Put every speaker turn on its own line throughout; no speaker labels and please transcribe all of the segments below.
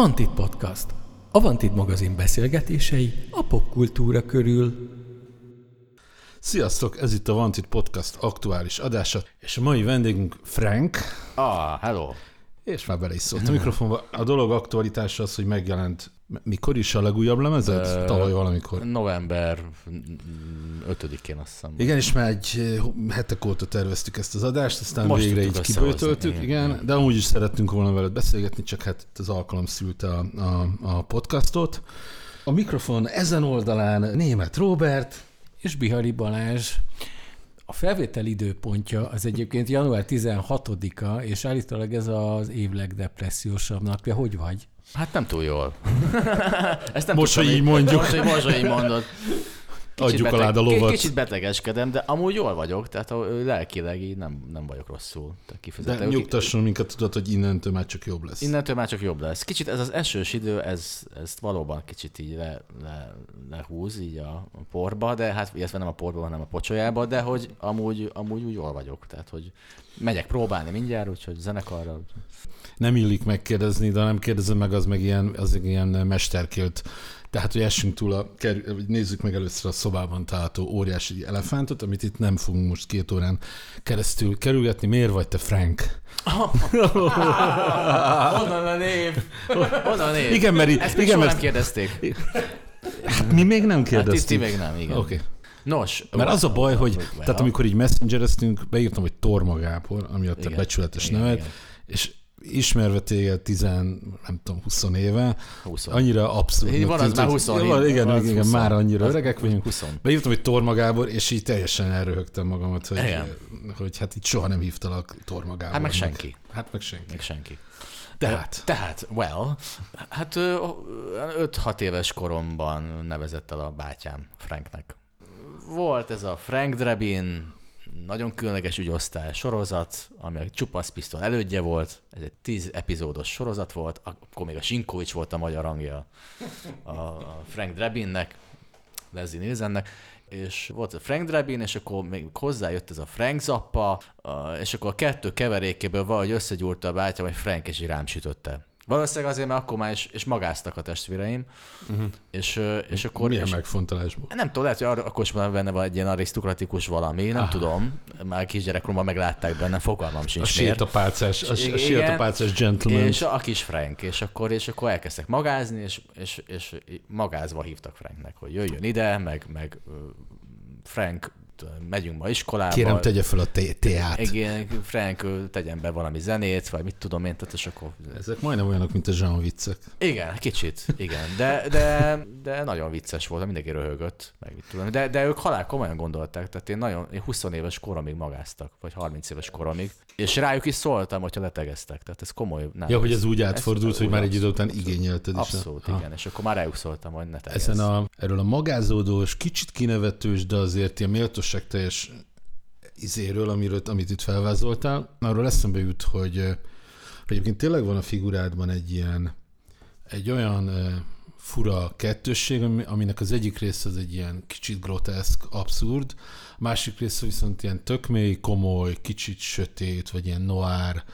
Vantit Podcast. A Vantit magazin beszélgetései a popkultúra körül.
Sziasztok, ez itt a Vantit Podcast aktuális adása, és a mai vendégünk Frank,
Ah, hello.
és már bele is szólt a mikrofonba. A dolog aktualitása az, hogy megjelent mikor is a legújabb lemezed?
Ö,
Tavaly valamikor.
November 5-én azt hiszem.
Igen, és már egy eh, hetek óta terveztük ezt az adást, aztán
Most
végre így kibőtöltük, igen,
igen,
igen,
igen.
de amúgy is szerettünk volna veled beszélgetni, csak hát itt az alkalom szülte a, a, a podcastot. A mikrofon ezen oldalán német Robert,
És Bihari Balázs. A felvétel időpontja az egyébként január 16-a, és állítólag ez az év legdepressziósabb napja. Hogy vagy?
Hát nem túl jól. Ezt nem
Most,
tudtam
hogy így mondjuk.
Most, hogy most, hogy így mondod.
Adjuk
beteg-
a lovat.
Kicsit betegeskedem, de amúgy jól vagyok, tehát lelkileg így nem, nem vagyok rosszul.
De nyugtasson minket, tudod, hogy innentől már csak jobb lesz.
Innentől már csak jobb lesz. Kicsit ez az esős idő, ez, ez valóban kicsit így le, le, lehúz így a porba, de hát illetve nem a porba, hanem a pocsolyába, de hogy amúgy, amúgy úgy jól vagyok. Tehát, hogy megyek próbálni mindjárt, úgyhogy zenekarra.
nem illik megkérdezni, de nem kérdezem meg, az meg ilyen, az ilyen mesterkélt. Tehát, hogy essünk túl, a, nézzük meg először a szobában található óriási elefántot, amit itt nem fogunk most két órán keresztül kerülgetni. Miért vagy te Frank?
Honnan a név? Honnan a név?
Igen, mert,
Ezt
igen, mert
nem kérdezték.
hát mi még nem
Hát
kérdeztük.
ti még nem, igen.
Oké. Okay.
Nos.
Mert az a baj, hogy tehát amikor így messengereztünk, beírtam, hogy Torma Gábor, ami a te
Igen.
becsületes
Igen,
neved,
igen.
és ismerve téged 10, nem tudom, 20 éve,
20.
annyira abszurd.
Így van, az már 20.
Igen, igen,
Az
igen,
20.
már annyira
Az
öregek vagyunk.
20.
Beírtam, hogy Torma Gábor, és így teljesen elröhögtem magamat, hogy,
Igen.
hogy hát itt soha nem hívtalak Torma Gábor.
Hát meg senki.
Hát meg senki.
Meg senki.
Tehát,
Tehát, well, hát 5-6 éves koromban nevezett el a bátyám Franknek. Volt ez a Frank Drebin, nagyon különleges ügyosztály sorozat, ami a Csupasz Pisztol elődje volt, ez egy 10 epizódos sorozat volt, akkor még a Sinkovics volt a magyar hangja a Frank Drebinnek, Leslie Nielsennek, és volt a Frank Drebin, és akkor még hozzájött ez a Frank Zappa, és akkor a kettő keverékéből valahogy összegyúrta a bátyám, hogy Frank és rám sütötte. Valószínűleg azért, mert akkor már is, és magáztak a testvéreim, uh-huh. és, és akkor...
milyen
és,
megfontolásból?
nem tudom, lehet, hogy arra, akkor is van benne van egy ilyen arisztokratikus valami, nem
Aha.
tudom. Már kisgyerekkoromban meglátták benne, fogalmam
A
sincs miért.
sétapálcás, a, a sétapálcás gentleman.
És a kis Frank, és akkor, és akkor elkezdtek magázni, és, és, és magázva hívtak Franknek, hogy jöjjön ide, meg, meg Frank, megyünk ma iskolába.
Kérem, tegye fel a teát.
Igen, Frank tegyen be valami zenét, vagy mit tudom én, tehát és akkor...
Ezek majdnem olyanok, mint a Jean viccek.
Igen, kicsit, igen. De, de, de nagyon vicces volt, mindenki röhögött, meg mit tudom. De, de ők halál komolyan gondolták, tehát én nagyon, én 20 éves koromig magáztak, vagy 30 éves koromig, és rájuk is szóltam, hogyha letegeztek, tehát ez komoly. Nem,
Ja, hogy ez úgy átfordult, hogy
úgy
már egy idő után igényelted is.
Abszolút, igen, és akkor már rájuk szóltam, hogy ne tegezz.
Ezen a, erről a magázódós, kicsit kinevetős, de azért ilyen méltóságteljes izéről, amiről, amit itt felvázoltál, arról eszembe jut, hogy, hogy egyébként tényleg van a figurádban egy ilyen, egy olyan fura kettősség, ami- aminek az egyik része az egy ilyen kicsit groteszk, abszurd, másik része viszont ilyen tök mély, komoly, kicsit sötét, vagy ilyen noir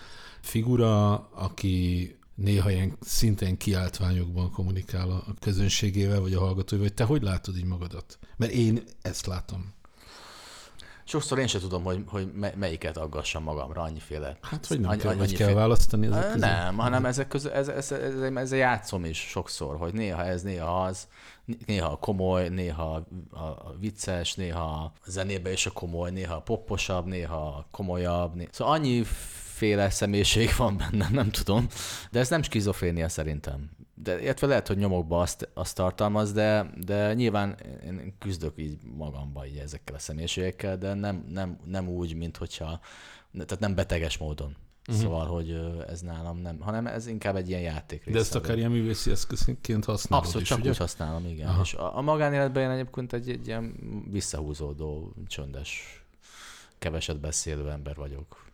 figura, aki néha ilyen szintén kiáltványokban kommunikál a közönségével, vagy a hallgatóival, hogy te hogy látod így magadat? Mert én ezt látom.
Sokszor én sem tudom, hogy, hogy me- melyiket aggassam magamra, annyiféle.
Hát, hogy nem
Annyi-
kell,
annyiféle-
kell választani ezek közül?
Nem, hanem ezek közül, ez, ez, ez, ez, ez játszom is sokszor, hogy néha ez, néha az, néha komoly, néha a, a vicces, néha a zenébe is a komoly, néha a popposabb, néha a komolyabb. Néha... Szóval annyi féle személyiség van bennem, nem tudom, de ez nem skizofrénia szerintem. De illetve lehet, hogy nyomokba azt, azt tartalmaz, de, de nyilván én küzdök így magamba így ezekkel a személyiségekkel, de nem, nem, nem úgy, mint hogyha, tehát nem beteges módon. Uh-huh. Szóval, hogy ez nálam nem, hanem ez inkább egy ilyen játék
De ezt akár ilyen művészi eszközként használod
Abszolút,
is,
csak
ugye?
úgy használom, igen.
Aha.
És a, a magánéletben én egyébként egy, egy ilyen visszahúzódó, csöndes, keveset beszélő ember vagyok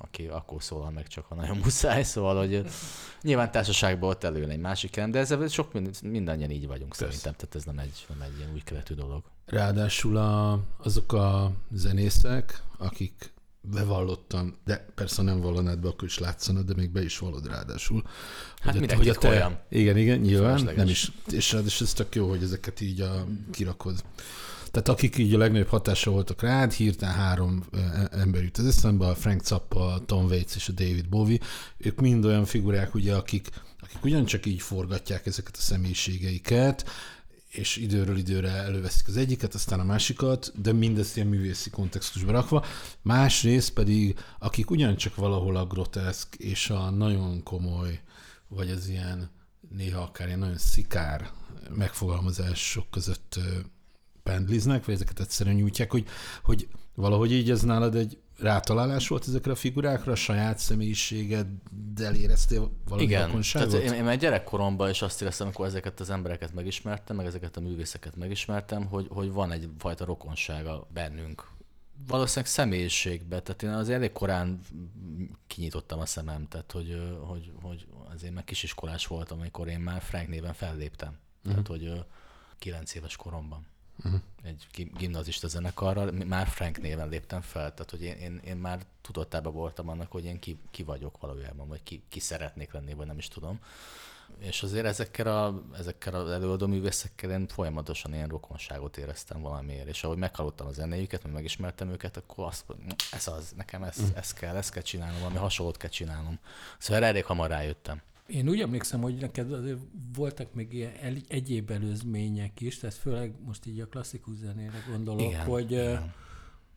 aki akkor szólal meg csak, ha nagyon muszáj, szóval, hogy nyilván társaságból ott előjön egy másik elem, de ezzel sok mind- mindannyian így vagyunk
Persze.
szerintem, tehát ez nem egy, nem egy ilyen új keletű dolog.
Ráadásul a, azok a zenészek, akik bevallottam, de persze nem vallanád be, akkor is látszana, de még be is vallod ráadásul.
Hát
hogy,
mindenki
a
olyan.
Igen, igen, nyilván, nem is, és ráadásul ez tök jó, hogy ezeket így a, kirakod. Tehát akik így a legnagyobb hatása voltak rád, hirtelen három ö, ember jut az eszembe, a Frank Zappa, a Tom Waits és a David Bowie, ők mind olyan figurák, ugye, akik, akik ugyancsak így forgatják ezeket a személyiségeiket, és időről időre előveszik az egyiket, aztán a másikat, de mindezt ilyen művészi kontextusba rakva. Másrészt pedig, akik ugyancsak valahol a groteszk és a nagyon komoly, vagy az ilyen néha akár ilyen nagyon szikár megfogalmazások között pendliznek, vagy ezeket egyszerűen nyújtják, hogy, hogy valahogy így ez nálad egy rátalálás volt ezekre a figurákra, a saját személyiségeddel éreztél valami
Igen, tehát én, én már gyerekkoromban is azt éreztem, amikor ezeket az embereket megismertem, meg ezeket a művészeket megismertem, hogy, hogy van egyfajta rokonsága bennünk. Valószínűleg személyiségbe, tehát én az elég korán kinyitottam a szemem, tehát hogy, hogy, hogy azért meg kisiskolás voltam, amikor én már Frank néven felléptem. Uh-huh. Tehát, hogy ö, kilenc éves koromban.
Uh-huh.
Egy gi- gimnazista zenekarral, már Frank néven léptem fel, tehát hogy én, én, én már tudatában voltam annak, hogy én ki, ki vagyok valójában, vagy ki, ki szeretnék lenni, vagy nem is tudom. És azért ezekkel, a, ezekkel az előadó művészekkel én folyamatosan ilyen rokonságot éreztem valamiért, és ahogy meghallottam a zenéjüket, meg megismertem őket, akkor azt ez az, nekem ez, ez kell, ezt kell csinálnom, valami hasonlót kell csinálnom. Szóval elég hamar rájöttem.
Én úgy emlékszem, hogy neked azért voltak még ilyen el- egyéb előzmények is, tehát főleg most így a klasszikus zenére gondolok,
Igen,
hogy
igen.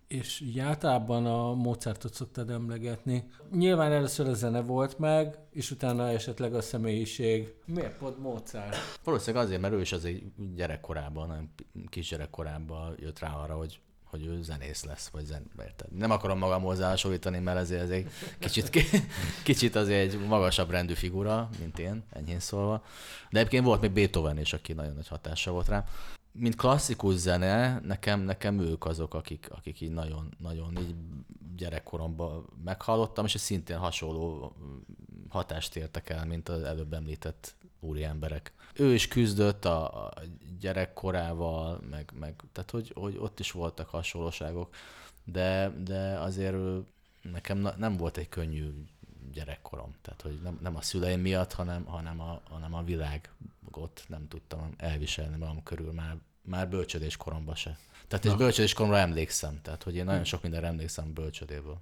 és így általában a Mozartot szoktad emlegetni. Nyilván először a zene volt meg, és utána esetleg a személyiség. Miért pont Mozart?
Valószínűleg azért, mert ő is azért gyerekkorában, kisgyerekkorában jött rá arra, hogy hogy ő zenész lesz, vagy zen... érted? Nem akarom magam hozzá hasonlítani, mert ezért ez egy kicsit, kicsit azért egy magasabb rendű figura, mint én, enyhén szólva. De egyébként volt még Beethoven is, aki nagyon nagy hatása volt rá. Mint klasszikus zene, nekem, nekem ők azok, akik, akik így nagyon, nagyon így gyerekkoromban meghallottam, és szintén hasonló hatást értek el, mint az előbb említett úri emberek. Ő is küzdött a, a gyerekkorával, meg, meg tehát hogy, hogy ott is voltak hasonlóságok, de, de azért nekem na, nem volt egy könnyű gyerekkorom. Tehát, hogy nem, nem a szüleim miatt, hanem, hanem, a, hanem a világot nem tudtam elviselni magam körül már, már bölcsödés koromban se. Tehát és
Na.
bölcsödés koromra emlékszem. Tehát, hogy én nagyon sok mindenre emlékszem bölcsödéből.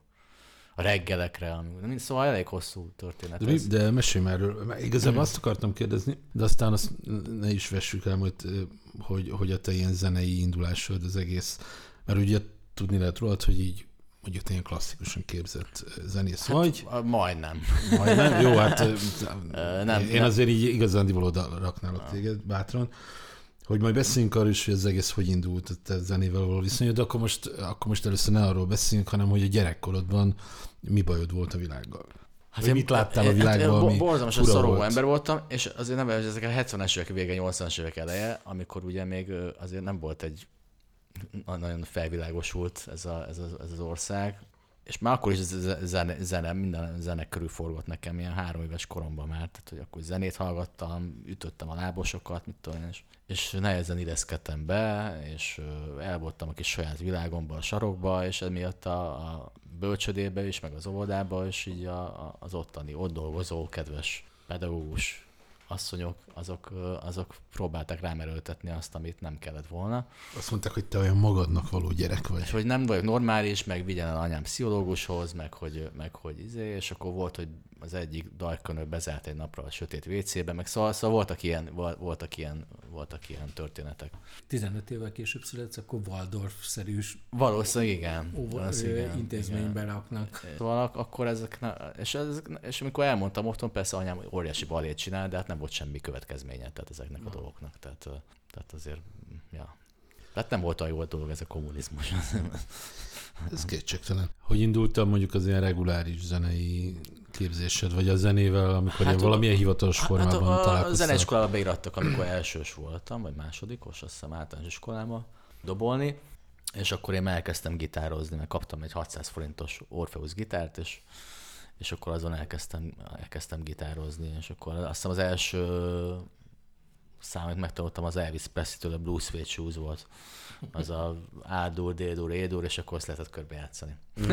A reggelekre, mind- szóval elég hosszú történet.
De, mi, de mesélj már erről. Igazából azt akartam kérdezni, de aztán azt ne is vessük el, hogy, hogy, hogy a te ilyen zenei indulásod az egész. Mert ugye tudni lehet rólad, hogy így mondjuk te ilyen klasszikusan képzett zenész hát, vagy.
Majdnem.
Majdnem. Jó, hát
nem,
én
nem.
azért így igazán oda raknálok téged bátran. Hogy majd beszéljünk arról is, hogy ez egész hogy indult a zenével való viszonyod, de akkor most, akkor most először ne arról beszéljünk, hanem hogy a gyerekkorodban mi bajod volt a világgal. Hát
én-
mit láttál a
hát
világban,
én
ami
Borzalmasan szorongó
volt?
ember voltam, és azért nem ezek a 70-es évek vége, 80-as évek eleje, amikor ugye még azért nem volt egy na- nagyon felvilágosult ez, a, ez, a, ez az ország, és már akkor is zene, zene, minden zene körül forgott nekem, ilyen három éves koromban már, tehát hogy akkor zenét hallgattam, ütöttem a lábosokat, mit tudom és, és nehezen illeszkedtem be, és ö, el voltam a kis saját világomban, a sarokba, és emiatt a, a bölcsödébe is, meg az óvodába is így a, a, az ottani, ott dolgozó kedves pedagógus asszonyok, azok, azok próbálták rám erőltetni azt, amit nem kellett volna.
Azt mondták, hogy te olyan magadnak való gyerek
És
vagy.
hogy nem vagyok normális, meg vigyen el anyám pszichológushoz, meg hogy, meg hogy izé, és akkor volt, hogy az egyik dajkönő bezárt egy napra a sötét WC-be, meg szóval, szóval voltak, ilyen, vol- voltak, ilyen, voltak ilyen történetek.
15 évvel később születsz, akkor Waldorf-szerű
Valószínűleg igen. Valószínűleg igen,
intézménybe raknak.
Szóval ak- akkor ezek, és, ez, és amikor elmondtam otthon, persze anyám óriási balét csinál, de hát nem volt semmi következménye tehát ezeknek a dolgoknak. Tehát, tehát azért, ja. Tehát nem volt olyan jó dolog ez a kommunizmus.
Ez kétségtelen. Hogy indultam mondjuk az ilyen reguláris zenei képzésed, vagy a zenével, amikor hát, ilyen
Hát,
valamilyen hivatalos formában
hát a, a
találkoztál?
zeneiskolába beirattak, amikor elsős voltam, vagy másodikos, azt hiszem általános iskolába dobolni, és akkor én elkezdtem gitározni, mert kaptam egy 600 forintos Orpheus gitárt, és, és akkor azon elkezdtem, elkezdtem gitározni, és akkor azt hiszem az első számot megtanultam, az Elvis Presley-től a Blue Suede Shoes volt. Az a A-dur, D-dur, E-dur, és akkor azt lehetett körbe játszani. Mm.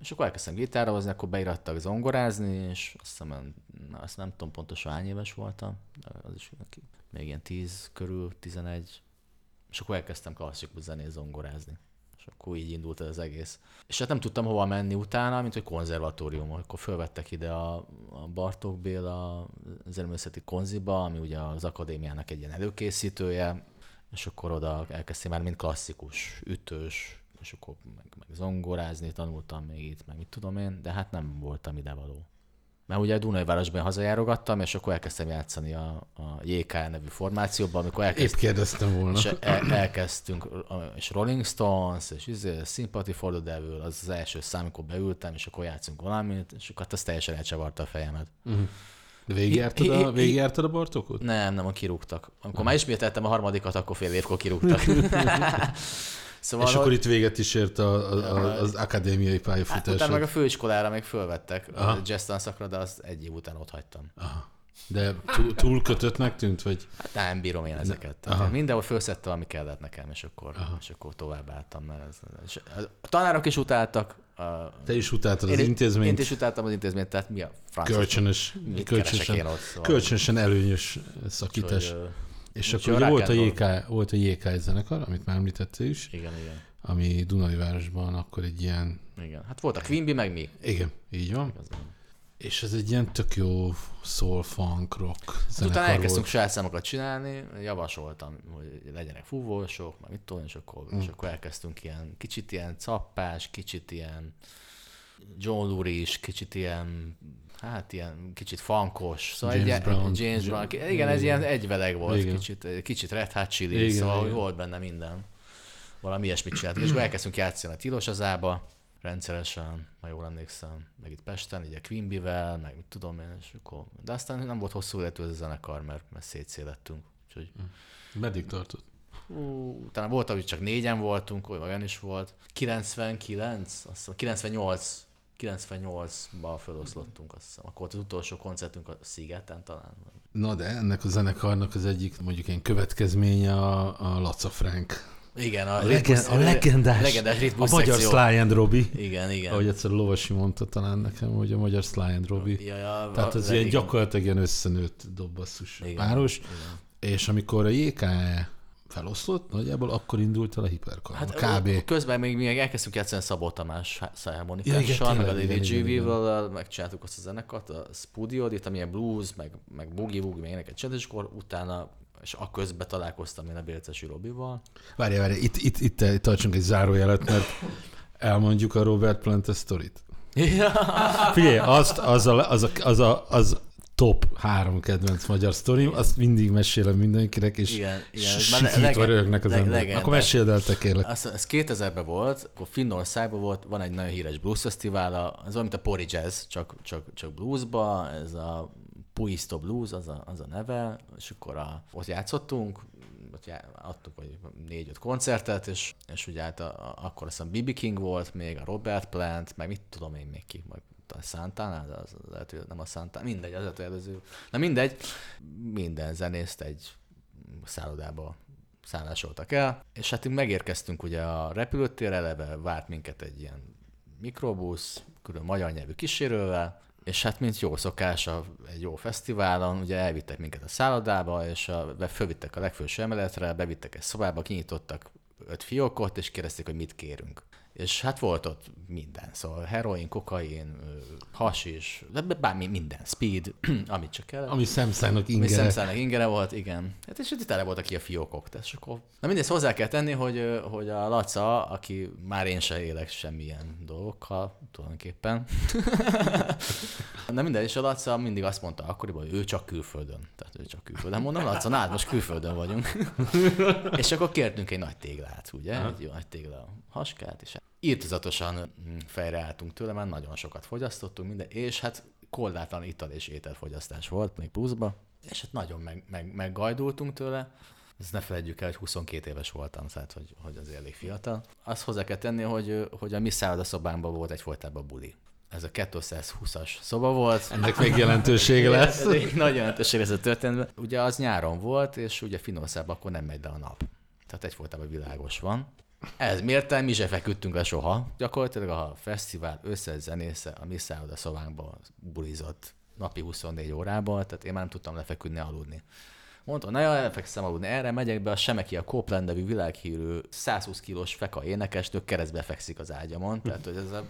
és akkor elkezdtem gitározni, akkor beirattak zongorázni, és azt hiszem, azt nem tudom pontosan hány éves voltam, az is még ilyen 10 körül, 11, és akkor elkezdtem klasszikus zenét zongorázni. Akkor így indult ez az egész. És hát nem tudtam hova menni utána, mint hogy konzervatórium. Akkor fölvettek ide a, a Bartók Béla zeneművészeti konziba, ami ugye az akadémiának egy ilyen előkészítője, és akkor oda elkezdtem már mint klasszikus, ütős, és akkor meg, meg zongorázni tanultam még itt, meg mit tudom én, de hát nem voltam idevaló. Mert ugye a Dunajvárosban hazajárogattam, és akkor elkezdtem játszani a, a JK nevű formációban, amikor elkezdtem.
Épp kérdeztem volna.
És el, elkezdtünk, és Rolling Stones, és izé, Sympathy for the Devil, az az első szám, amikor beültem, és akkor játszunk valamit, és akkor azt teljesen elcsavarta a fejemet. Uh-huh.
De végigjártad a, végigjártad a Bartokot?
Nem, nem, a kirúgtak. Amikor uh-huh. már ismételtem a harmadikat, akkor fél évkor kirúgtak.
Szóval, és akkor itt véget is ért a, a, a, az akadémiai pályafutás. Hát,
utána meg a főiskolára még fölvettek Aha. a jazz tanszakra, de azt egy év után ott hagytam. Aha.
De túl, túl kötöttnek tűnt, vagy?
Hát nem bírom én ezeket. Aha. Mindenhol felszettem, ami kellett nekem, és akkor, Aha. és akkor tovább álltam. Mert ez, és a tanárok is utáltak. A,
Te is utáltad az én, intézményt?
Én is utáltam az intézményt, tehát mi a
francia? Kölcsönös, kölcsönösen, ott, szóval. kölcsönösen előnyös szakítás. Úgy, és akkor ugye volt a, JK, volt a JK zenekar, amit már említettél is.
Igen, igen.
Ami Dunajvárosban akkor egy ilyen...
Igen, hát volt a Quimby, meg mi.
Igen, így van. Igazán. És ez egy ilyen tök jó soul, funk, rock hát
Utána elkezdtünk saját számokat csinálni, javasoltam, hogy legyenek fúvósok, meg mit tudom, és akkor, mm. és akkor elkezdtünk ilyen, kicsit ilyen cappás, kicsit ilyen John Lurie kicsit ilyen hát ilyen kicsit fankos, szóval
James egy, Brown.
James Brown. Igen, igen, ez ilyen egyveleg volt, igen. kicsit, kicsit Red Hot Chili, igen, szóval igen. volt benne minden. Valami ilyesmit csináltunk, és akkor elkezdtünk játszani a Tilos azába, rendszeresen, ha jól emlékszem, meg itt Pesten, így a Quimby-vel, meg mit tudom én, és akkor, de aztán nem volt hosszú életű ez a zenekar, mert, mert szétszélettünk. Úgyhogy...
Hm. Meddig tartott?
Hú, utána volt, hogy csak négyen voltunk, olyan is volt. 99, azt hiszem, 98 98-ban feloszlottunk, azt hiszem. Akkor az utolsó koncertünk a Szigeten talán.
Na de ennek a zenekarnak az egyik mondjuk egy következménye a, a Laca Frank.
Igen, a,
a, legen, a legendás, legendás a magyar Sly and Robbie.
Igen, igen.
Ahogy egyszer Lovasi mondta talán nekem, hogy a magyar Sly and Robbie. Ja, ja, Tehát az ilyen gyakorlatilag ilyen összenőtt dobbasszus város. És amikor a JKE feloszlott, nagyjából akkor indult el a hiperkar. Hát kb.
Közben még, még elkezdtünk játszani Szabó Tamás szájharmonikással, meg a DDGV-vel, megcsináltuk azt a zenekart, a Studio-t, amilyen blues, meg, meg boogie-woogie, meg éneket csinált, és akkor utána és a közben találkoztam én a Bélcesi Robival.
Várj, várj, itt, itt, itt, itt tartsunk egy zárójelet, mert elmondjuk a Robert Plant sztorit. Ja. Figyelj, azt, az, a, az, a, az, a, az top három kedvenc magyar sztorim, azt mindig mesélem mindenkinek, és igen, igen, rögnek az ember. Akkor meséld el, te kérlek.
Azt, ez 2000-ben volt, akkor Finnországban volt, van egy nagyon híres blues fesztivál, az olyan, mint a Pori Jazz, csak, csak, csak bluesba, ez a Puisto Blues, az a, az a neve, és akkor a, ott játszottunk, ott já, adtuk vagy négy-öt koncertet, és, és ugye hát a, a, akkor azt hiszem BB King volt, még a Robert Plant, meg mit tudom én még ki, majd a Santana, de az, lehet, hogy nem a Santana, mindegy, az lehet, előző. Na mindegy, minden zenészt egy szállodába szállásoltak el, és hát megérkeztünk ugye a repülőtér eleve, várt minket egy ilyen mikrobusz, külön magyar nyelvű kísérővel, és hát mint jó szokás a, egy jó fesztiválon, ugye elvittek minket a szállodába, és a, fölvittek a legfőső emeletre, bevittek egy szobába, kinyitottak öt fiókot, és kérdezték, hogy mit kérünk és hát volt ott minden, szóval heroin, kokain, hasis, bármi, minden, speed, amit csak kell.
Ami szemszájnak ingere.
Ami szemszájnak ingere volt, igen. Hát és itt tele voltak ki a fiókok. Tehát, akkor... Na mindezt hozzá kell tenni, hogy, hogy a Laca, aki már én se élek semmilyen dolgokkal, tulajdonképpen. Na minden, és a Laca mindig azt mondta akkoriban, hogy ő csak külföldön. Tehát ő csak külföldön. Mondom, Laca, na hát most külföldön vagyunk. és akkor kértünk egy nagy téglát, ugye? Egy jó nagy tégla haskát, és írtozatosan mm, fejreálltunk tőle, mert nagyon sokat fogyasztottunk, minden, és hát korlátlan ital és ételfogyasztás volt még pluszba, és hát nagyon meg, meg, meggajdultunk tőle. Ezt ne felejtjük el, hogy 22 éves voltam, tehát hogy, hogy az elég fiatal. Azt hozzá kell tenni, hogy, hogy a mi szállodaszobánkban volt egy folytában buli. ez a 220-as szoba volt.
Ennek még jelentősége lesz.
Ez egy nagy jelentőség ez a történetben. Ugye az nyáron volt, és ugye Finországban akkor nem megy le a nap. Tehát egyfolytában világos van. Ez miért mi se feküdtünk le soha. Gyakorlatilag a fesztivál összes a mi szálloda szobánkban bulizott napi 24 órában, tehát én már nem tudtam lefeküdni, aludni. Mondta, na jó, elfekszem aludni. Erre megyek be a Semeki, a Copeland nevű világhírű 120 kilós feka énekesnő keresztbe fekszik az ágyamon. Tehát, hogy ez a...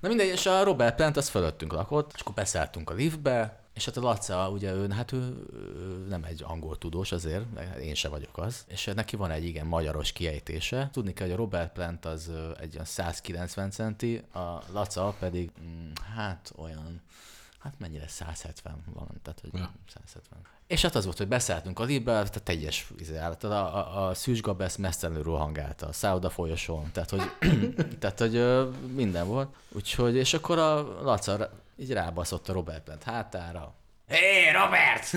Na mindegy, és a Robert Plant az fölöttünk lakott, és akkor beszálltunk a liftbe, és hát a Laca, ugye ő, hát ő, ő nem egy angol tudós azért, én se vagyok az, és neki van egy igen magyaros kiejtése. Tudni kell, hogy a Robert Plant az egy olyan 190 centi, a Laca pedig, mm, hát olyan, hát mennyire 170 van, tehát hogy
Ja.
170. És hát az volt, hogy beszálltunk a libbe, tehát teljes izé állat. A, a, a Szűs Gabesz mesztelenül hangálta, a Száuda folyosón, tehát hogy, tehát, hogy minden volt. Úgyhogy, és akkor a Laca így rábaszott a Robert Plant hátára. Hé, hey, Robert!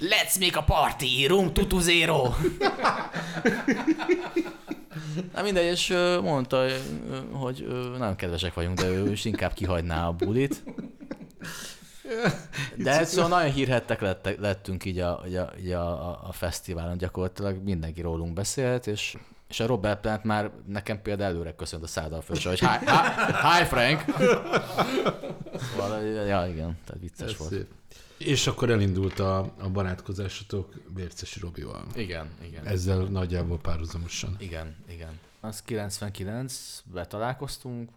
Let's make a party, room tutu zero! Na mindegy, és mondta, hogy nagyon kedvesek vagyunk, de ő is inkább kihagyná a bulit. De hát szóval nagyon hírhettek lettek, lettünk így, a, így, a, így a, a, a fesztiválon, gyakorlatilag mindenki rólunk beszélt, és, és a Robert Plant már nekem például előre köszönt a száddal föl, hogy hi, hi, hi Frank! Szóval, ja igen, tehát vicces volt.
Szép. És akkor elindult a, a barátkozásotok Bércesi Robival.
Igen, igen.
Ezzel nagyjából párhuzamosan.
Igen, igen. Az 99-be találkoztunk.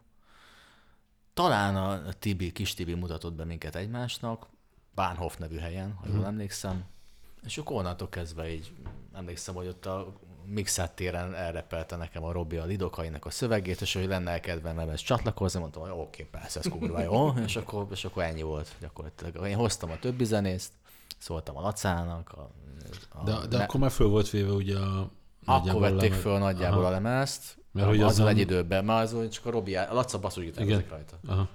Talán a Tibi, kis Tibi mutatott be minket egymásnak, Bahnhof nevű helyen, ha jól emlékszem. És akkor onnantól kezdve így emlékszem, hogy ott a Mixát téren elrepelte nekem a Robi a Lidokainak a szövegét, és hogy lenne kedvem ezt csatlakozni, mondtam, hogy oké, persze, ez kurva jó, és akkor, és akkor ennyi volt gyakorlatilag. Én hoztam a többi zenészt, szóltam a Lacának, a, a
De, de akkor már föl volt véve ugye a...
akkor vették föl nagyjából
Aha.
a lemezt,
Mert hogy
azzal
azon-
egy időben, mert az, csak a Robi, a Laca basszusgitározik rajta.
Aha.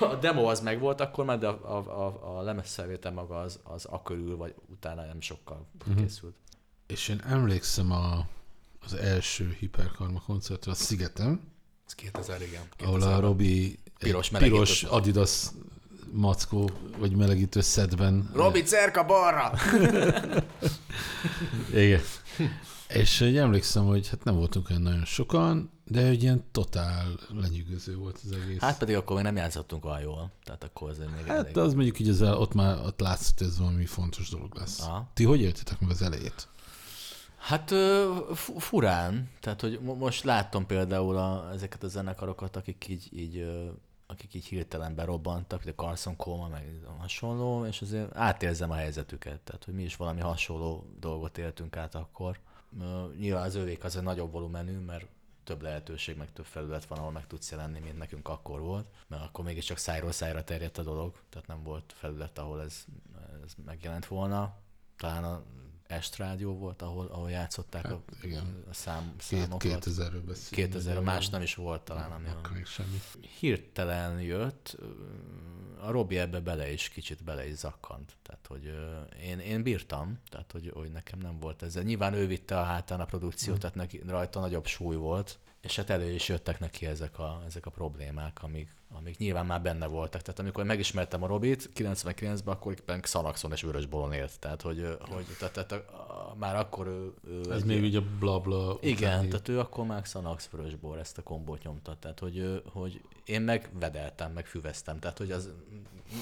A demo az meg volt akkor már, de a, a, a, a maga az, az a körül, vagy utána nem sokkal uh-huh. készült.
És én emlékszem a, az első Hiperkarma koncertre a Szigeten,
Ez 2000, igen.
ahol a Robi
Piros
piros. Adidas mackó, vagy melegítő szedben.
Robi, cerka balra!
Igen. És hogy emlékszem, hogy hát nem voltunk olyan nagyon sokan, de egy ilyen totál lenyűgöző volt az egész.
Hát pedig akkor még nem játszottunk olyan jól, tehát akkor azért még
Hát
elég.
az mondjuk így az el, ott már ott látszott, hogy ez valami fontos dolog lesz.
Aha.
Ti hogy éltétek meg az elejét?
Hát furán, tehát hogy mo- most láttam például a, ezeket a zenekarokat, akik így, így akik így hirtelen berobbantak, de Carson Coma, meg hasonló, és azért átérzem a helyzetüket, tehát hogy mi is valami hasonló dolgot éltünk át akkor. Nyilván az övék egy nagyobb volumenű, mert több lehetőség, meg több felület van, ahol meg tudsz jelenni, mint nekünk akkor volt, mert akkor mégiscsak szájról szájra terjedt a dolog, tehát nem volt felület, ahol ez, ez megjelent volna. Talán a Est Rádió volt, ahol, ahol játszották
Hát,
a,
igen.
a szám, számokat.
2000-ről beszélünk.
2000, a más nem is volt talán, ami
Akkor még semmi.
hirtelen jött, a Robi ebbe bele is, kicsit bele is zakkant. Tehát, hogy én, én bírtam, tehát, hogy, hogy nekem nem volt ezzel. Nyilván ő vitte a hátán a produkciót, tehát neki rajta nagyobb súly volt, és hát elő is jöttek neki ezek a, ezek a problémák, amik, amik nyilván már benne voltak. Tehát amikor megismertem a Robit 99-ben, akkor éppen Xanaxon és Vörösbolon élt. Tehát, hogy, hogy tehát, tehát a, már akkor ő, ő
Ez
egy-
még ugye a blabla
igen,
utáni-
tehát ő akkor már Xanax vörösbor ezt a kombót nyomta, tehát hogy, hogy én meg vedeltem, meg füveztem, tehát hogy az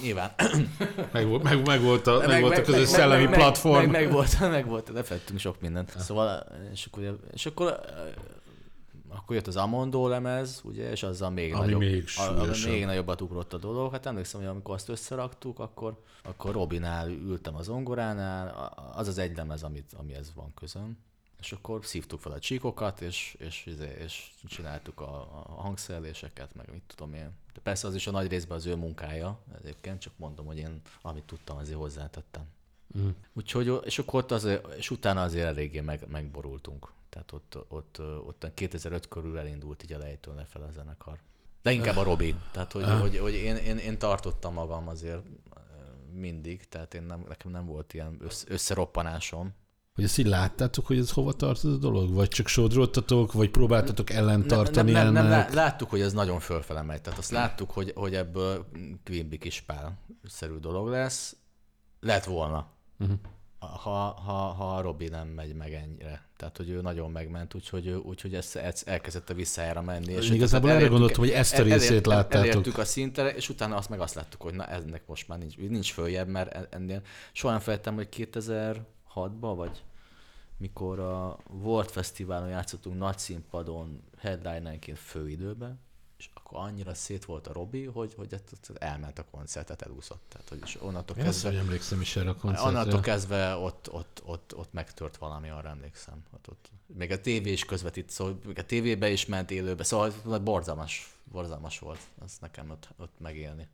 nyilván...
Meg, meg, meg, volt a, meg, volt a közös szellemi
meg,
platform.
Meg, meg, volt, meg volt, lefettünk sok mindent. Szóval, és akkor, és akkor akkor jött az Amondo lemez, ugye, és azzal még
Ami
nagyobb,
még
a, még nagyobbat ugrott a dolog. Hát emlékszem, hogy amikor azt összeraktuk, akkor, akkor Robinál ültem az ongoránál, az az egy lemez, amit, amihez van közöm. És akkor szívtuk fel a csíkokat, és, és, és, és csináltuk a, a hangszereléseket, meg mit tudom én. De persze az is a nagy részben az ő munkája, egyébként csak mondom, hogy én amit tudtam, azért hozzátettem.
Mm.
Úgyhogy, és akkor ott azért, és utána azért eléggé meg, megborultunk. Tehát ott, ott, ott 2005 körül elindult így a lejtőn lefelé a zenekar. De inkább a Robi. Tehát, hogy, hogy, hogy én, én, én, tartottam magam azért mindig, tehát én nem, nekem nem volt ilyen össz, összeroppanásom.
Hogy ezt így láttátok, hogy ez hova tart ez a dolog? Vagy csak sodródtatok, vagy próbáltatok ellentartani
nem, nem, nem,
ennek?
nem, láttuk, hogy ez nagyon fölfele megy. Tehát azt láttuk, hogy, hogy ebből Quimby kispál szerű dolog lesz. Lett volna.
Uh-huh.
Ha, ha, ha a Robi nem megy meg ennyire. Tehát, hogy ő nagyon megment, úgyhogy, úgyhogy ez, ez elkezdett a visszájára menni.
Én igazából erre gondoltam, hogy ezt a részét
elért-
láttátok.
Elértük a szintre, és utána azt meg azt láttuk, hogy na ennek most már nincs, nincs följebb, mert en- ennél soha nem felejtem, hogy 2006-ban, vagy mikor a World Fesztiválon játszottunk nagy színpadon headline-enként főidőben, és akkor annyira szét volt a Robi, hogy, hogy elment a koncertet, elúszott. Tehát, hogy és onnantól
Én azt
kezdve,
hogy emlékszem is erre a
onnantól
koncertre.
kezdve ott, ott, ott, ott megtört valami, arra emlékszem. Ott, ott, még a tévé is közvetít, szóval még a tévébe is ment élőbe, szóval borzalmas, borzalmas volt az nekem ott, ott megélni.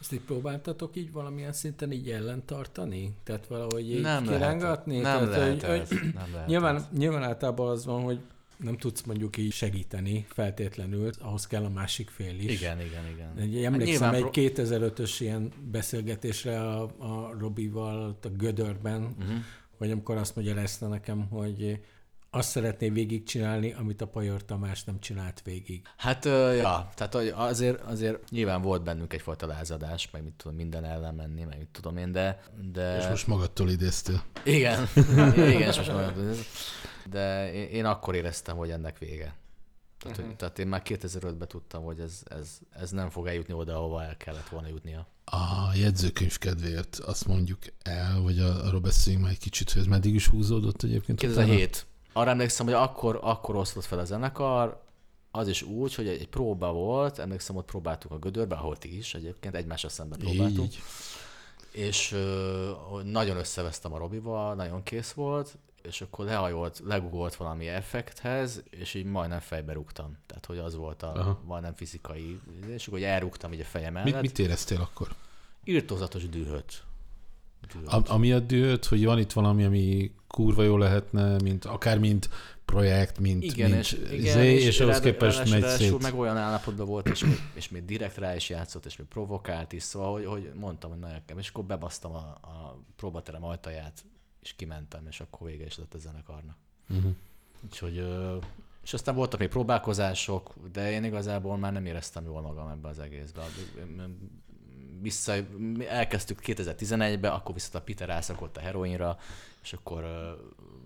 Ezt így próbáltatok így valamilyen szinten így ellentartani? Tehát valahogy így
Nem
kirángatni?
Nem
Tehát, hogy-
lehetett.
hogy-
Nem lehetett.
Nyilván, nyilván általában az van, hogy nem tudsz mondjuk így segíteni feltétlenül, ahhoz kell a másik fél is.
Igen, igen, igen.
Egy, emlékszem
nyilván
egy
pro-
2005-ös ilyen beszélgetésre a, a Robival a Gödörben,
Uh-huh.
hogy amikor azt mondja Leszna nekem, hogy azt szeretné végigcsinálni, amit a Pajor Tamás nem csinált végig.
Hát, ö, ja, tehát hogy azért, azért nyilván volt bennünk egyfajta lázadás, meg mit tudom, minden ellen menni, meg mit tudom én, de... de...
És most magadtól idéztél.
Igen, igen, és most mondom, de én, én akkor éreztem, hogy ennek vége. Tehát, uh-huh. hogy, tehát én már 2005-ben tudtam, hogy ez, ez, ez nem fog eljutni oda, ahova el kellett volna jutnia.
A jegyzőkönyv kedvéért azt mondjuk el, vagy a- arról beszéljünk már egy kicsit, hogy ez meddig is húzódott egyébként. utána?
2007. Arra emlékszem, hogy akkor, akkor osztott fel a zenekar, az is úgy, hogy egy, próba volt, emlékszem, ott próbáltuk a Gödörbe, ahol ti is egyébként, egymással szemben próbáltunk.
Így.
és ö, nagyon összevesztem a Robival, nagyon kész volt, és akkor lehajolt, legugolt valami effekthez, és így majdnem fejbe rúgtam. Tehát, hogy az volt a
Aha.
majdnem fizikai, és akkor elrúgtam így a fejem
Mit,
mellett.
mit éreztél akkor?
Irtózatos dühöt. Dühöt.
A, amiatt dühött, hogy van itt valami, ami kurva jó lehetne, mint akár mint projekt, mint,
igen,
mint
és, igen,
izé, és, és ahhoz képest megy szét.
meg olyan állapotban volt, és még, és még direkt rá is játszott, és még provokált is, szóval, hogy, hogy mondtam, hogy nekem, és akkor bebasztam a, a próbaterem ajtaját, és kimentem, és akkor vége is lett a zenekarnak.
Uh-huh.
Úgyhogy, és aztán voltak még próbálkozások, de én igazából már nem éreztem jól magam ebbe az egészbe. Vissza, elkezdtük 2011-ben, akkor viszont a Peter elszakott a heroinra, és akkor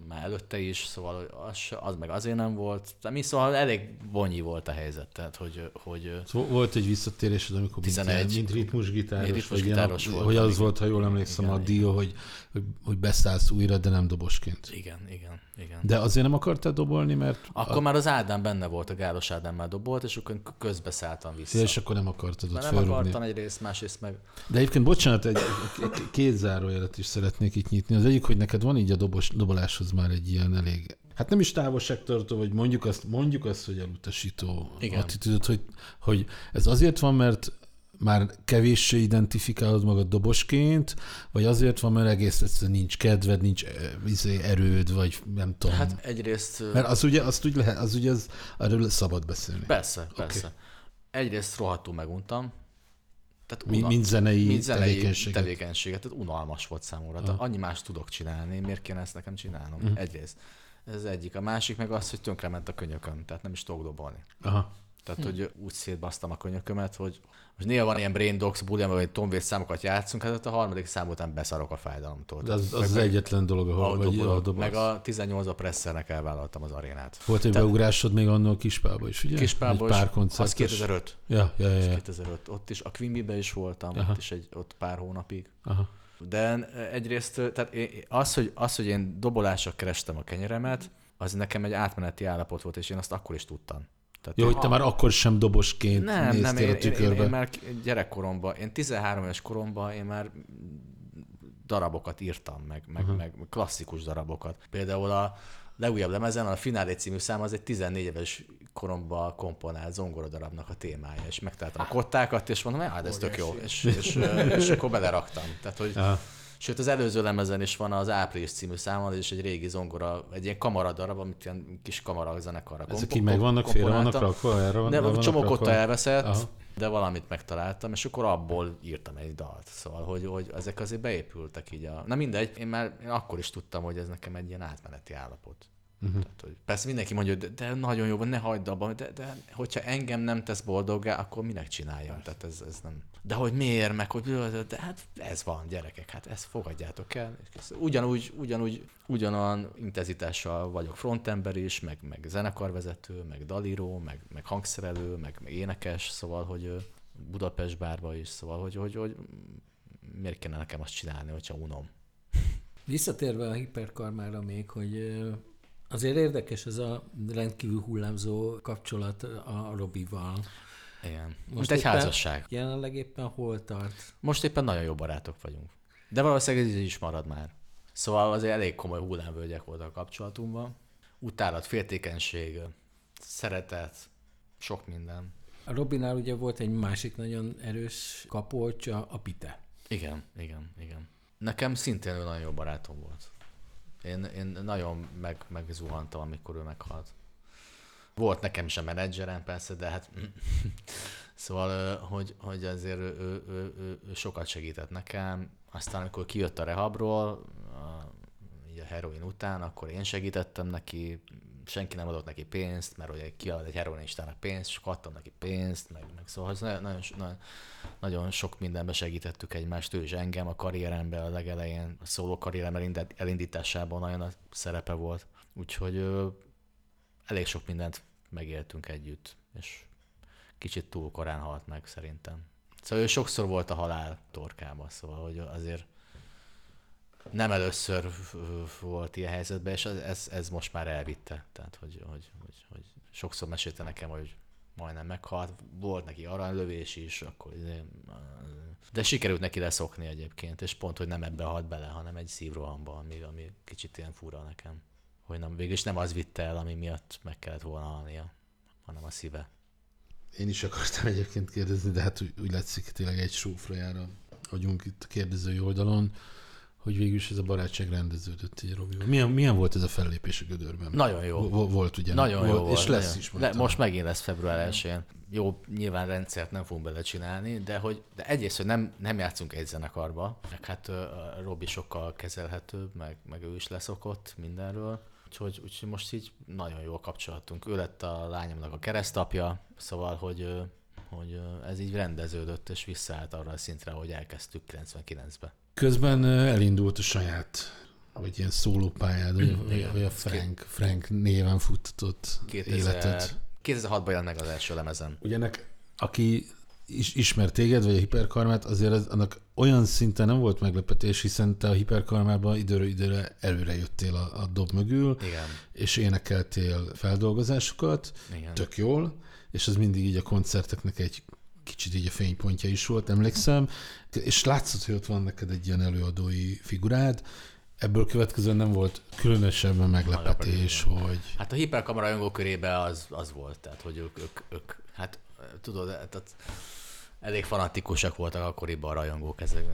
már előtte is, szóval az, az meg azért nem volt. De mi szóval elég bonyi volt a helyzet, tehát hogy, hogy
Szóval volt egy visszatérésed, amikor
11.
mint, mint ritmusgitáros,
Mint ritmusgitáros
vagy
volt,
hogy az volt, ha jól emlékszem,
Igen,
a dió, hogy, hogy, hogy beszállsz újra, de nem dobosként.
igen, igen, igen.
De azért nem akartál dobolni, mert
Akkor
a,
már az Ádám benne volt, a Gálos Ádám már dobolt, és akkor közbeszálltam vissza.
és akkor nem akartad ott
nem akartam egyrészt, másrészt meg
De egyébként, bocsánat, egy, egy- két zárójelet is szeretnék itt nyitni. Az egyik, hogy neked van így a dobos, doboláshoz már egy ilyen elég, hát nem is távolságtartó, vagy mondjuk azt, mondjuk azt hogy elutasító
Igen.
attitűdöt, hogy, hogy ez azért van, mert már kevéssé identifikálod magad dobosként, vagy azért van, mert egész egyszerűen nincs kedved, nincs eh, izé, erőd, vagy nem tudom.
Hát egyrészt...
mert az ugye, azt úgy lehet, az ugye, az, erről szabad beszélni.
Persze, persze. Egyrészt rohadtul meguntam. Tehát
Mi, mint zenei,
mint zenei
tevékenységet.
tevékenységet. Tehát unalmas volt számomra. Tehát annyi más tudok csinálni, miért kéne ezt nekem csinálnom?
Mhm.
Egyrészt. Ez egyik. A másik meg az, hogy tönkrement a könyököm, tehát nem is tudok dobolni.
Aha.
Tehát, hogy úgy szétbasztam a könyökömet, hogy most néha van ilyen Brain Dogs buli, vagy tomvész számokat játszunk, hát ott a harmadik szám után beszarok a fájdalomtól.
De az, az,
Meg-
az egyetlen dolog, ahol vagy
dobolok.
ahol dobolsz.
Meg a 18 a presszernek elvállaltam az arénát.
Volt egy
Tehát-
beugrásod még annól Kispába is, ugye?
Kispából
egy pár
is,
koncertes.
az 2005.
Ja, ja, ja. Ja.
2005. Ott is, a Quimby-be is voltam,
Aha.
ott is egy, ott pár hónapig.
Aha.
De egyrészt, tehát az, hogy, az, hogy én dobolásra kerestem a kenyeremet, az nekem egy átmeneti állapot volt, és én azt akkor is tudtam. Tehát
Jó,
én-
hogy te már akkor sem dobosként
nem,
néztél
nem,
a
én, én, én,
tükörbe.
én, már gyerekkoromban, én 13 éves koromban én már darabokat írtam, meg, meg,
Aha.
meg klasszikus darabokat. Például a legújabb lemezen, a Finálé című szám, az egy 14 éves koromban komponált zongoradarabnak a témája, és megtaláltam a kottákat, és mondom, hogy hát ez tök jó, és, és, és, és akkor beleraktam. Tehát, hogy
Aha.
Sőt, az előző lemezen is van az Április című számon, és egy régi zongora, egy ilyen kamaradarab, amit ilyen kis kamara zenekarra
Ezek így meg vannak, félre vannak rakva? Erre van,
De
vannak
csomó elveszett,
Aha.
de valamit megtaláltam, és akkor abból írtam egy dalt. Szóval, hogy, hogy ezek azért beépültek így a... Na mindegy, én már én akkor is tudtam, hogy ez nekem egy ilyen átmeneti állapot. Uh-huh. Tehát, hogy persze mindenki mondja, de, de nagyon jó, van, ne hagyd abba, de, de hogyha engem nem tesz boldoggá, akkor minek csináljam? Tehát ez, ez nem... De hogy miért, meg hogy de hát ez van, gyerekek, hát ezt fogadjátok el. Ugyanúgy, ugyanúgy, ugyanolyan intenzitással vagyok frontember is, meg, meg zenekarvezető, meg dalíró, meg, meg hangszerelő, meg, meg énekes, szóval, hogy Budapest bárba is, szóval, hogy, hogy, hogy miért kéne nekem azt csinálni, hogyha unom.
Visszatérve a hiperkarmára még, hogy azért érdekes ez a rendkívül hullámzó kapcsolat a Robival.
Igen. Most
Most
egy
éppen-
házasság.
Jelenleg éppen hol tart?
Most éppen nagyon jó barátok vagyunk. De valószínűleg ez is marad már. Szóval azért elég komoly hullámvölgyek voltak a kapcsolatunkban. Utálat, féltékenység, szeretet, sok minden.
A Robinál ugye volt egy másik nagyon erős kapocs, a, Pite.
Igen, igen, igen. Nekem szintén nagyon jó barátom volt. Én, én nagyon meg, megzuhantam, amikor ő meghalt. Volt nekem is a menedzserem persze, de hát szóval, hogy, hogy azért ő, ő, ő, ő, ő sokat segített nekem. Aztán, amikor kijött a rehabról, a, így a heroin után, akkor én segítettem neki, senki nem adott neki pénzt, mert ugye kiad egy heroinistának pénzt, és adtam neki pénzt, meg, meg szóval ez nagyon, nagyon, nagyon, sok mindenben segítettük egymást, ő is engem a karrieremben a legelején, a szóló karrierem elindít- elindításában nagyon a szerepe volt. Úgyhogy ö, elég sok mindent megéltünk együtt, és kicsit túl korán halt meg szerintem. Szóval ő sokszor volt a halál torkában, szóval hogy azért nem először volt ilyen helyzetben, és ez, ez, ez most már elvitte. Tehát, hogy, hogy, hogy, hogy sokszor mesélte nekem, hogy majdnem meghalt. Volt neki aranylövés is, akkor izé, de sikerült neki leszokni egyébként, és pont, hogy nem ebbe halt bele, hanem egy szívrohamba, ami, ami kicsit ilyen fura nekem. Hogy nem, végülis nem az vitte el, ami miatt meg kellett volna halnia, hanem a szíve.
Én is akartam egyébként kérdezni, de hát úgy, úgy látszik, tényleg egy sófrajára vagyunk itt a kérdezői oldalon, hogy végül is ez a barátság rendeződött így Robival. Milyen, milyen volt ez a fellépés a Gödörben?
Nagyon jó.
Vo- Volt ugye?
Nagyon jó volt.
És lesz
nagyon.
is.
Le, most megint lesz február 1 Jó, nyilván rendszert nem fogunk belecsinálni, de hogy de egyrészt, hogy nem, nem játszunk egy zenekarba, meg hát a Robi sokkal kezelhetőbb, meg, meg ő is leszokott mindenről. Úgyhogy, úgyhogy most így nagyon jó a kapcsolatunk. Ő lett a lányomnak a keresztapja, szóval, hogy, hogy ez így rendeződött, és visszaállt arra a szintre, hogy elkezdtük 99-be.
Közben elindult a saját, vagy ilyen szólópályád, vagy, vagy, vagy a Frank, Frank néven futtatott
2000,
életet.
2006-ban jelent meg az első lemezem.
Ugye ennek, aki is, ismer téged, vagy a hiperkarmát, azért az, annak olyan szinten nem volt meglepetés, hiszen te a hiperkarmában időről időre előre jöttél a, a dob mögül,
Igen,
és énekeltél feldolgozásokat,
igen.
tök jól, és az mindig így a koncerteknek egy kicsit így a fénypontja is volt, emlékszem, és látszott, hogy ott van neked egy ilyen előadói figurád, ebből következően nem volt különösebben meglepetés, hogy
Hát a hiperkamera rajongó körében az, az volt, tehát hogy ők, ők, ők hát tudod, tehát elég fanatikusak voltak akkoriban a rajongók ezek,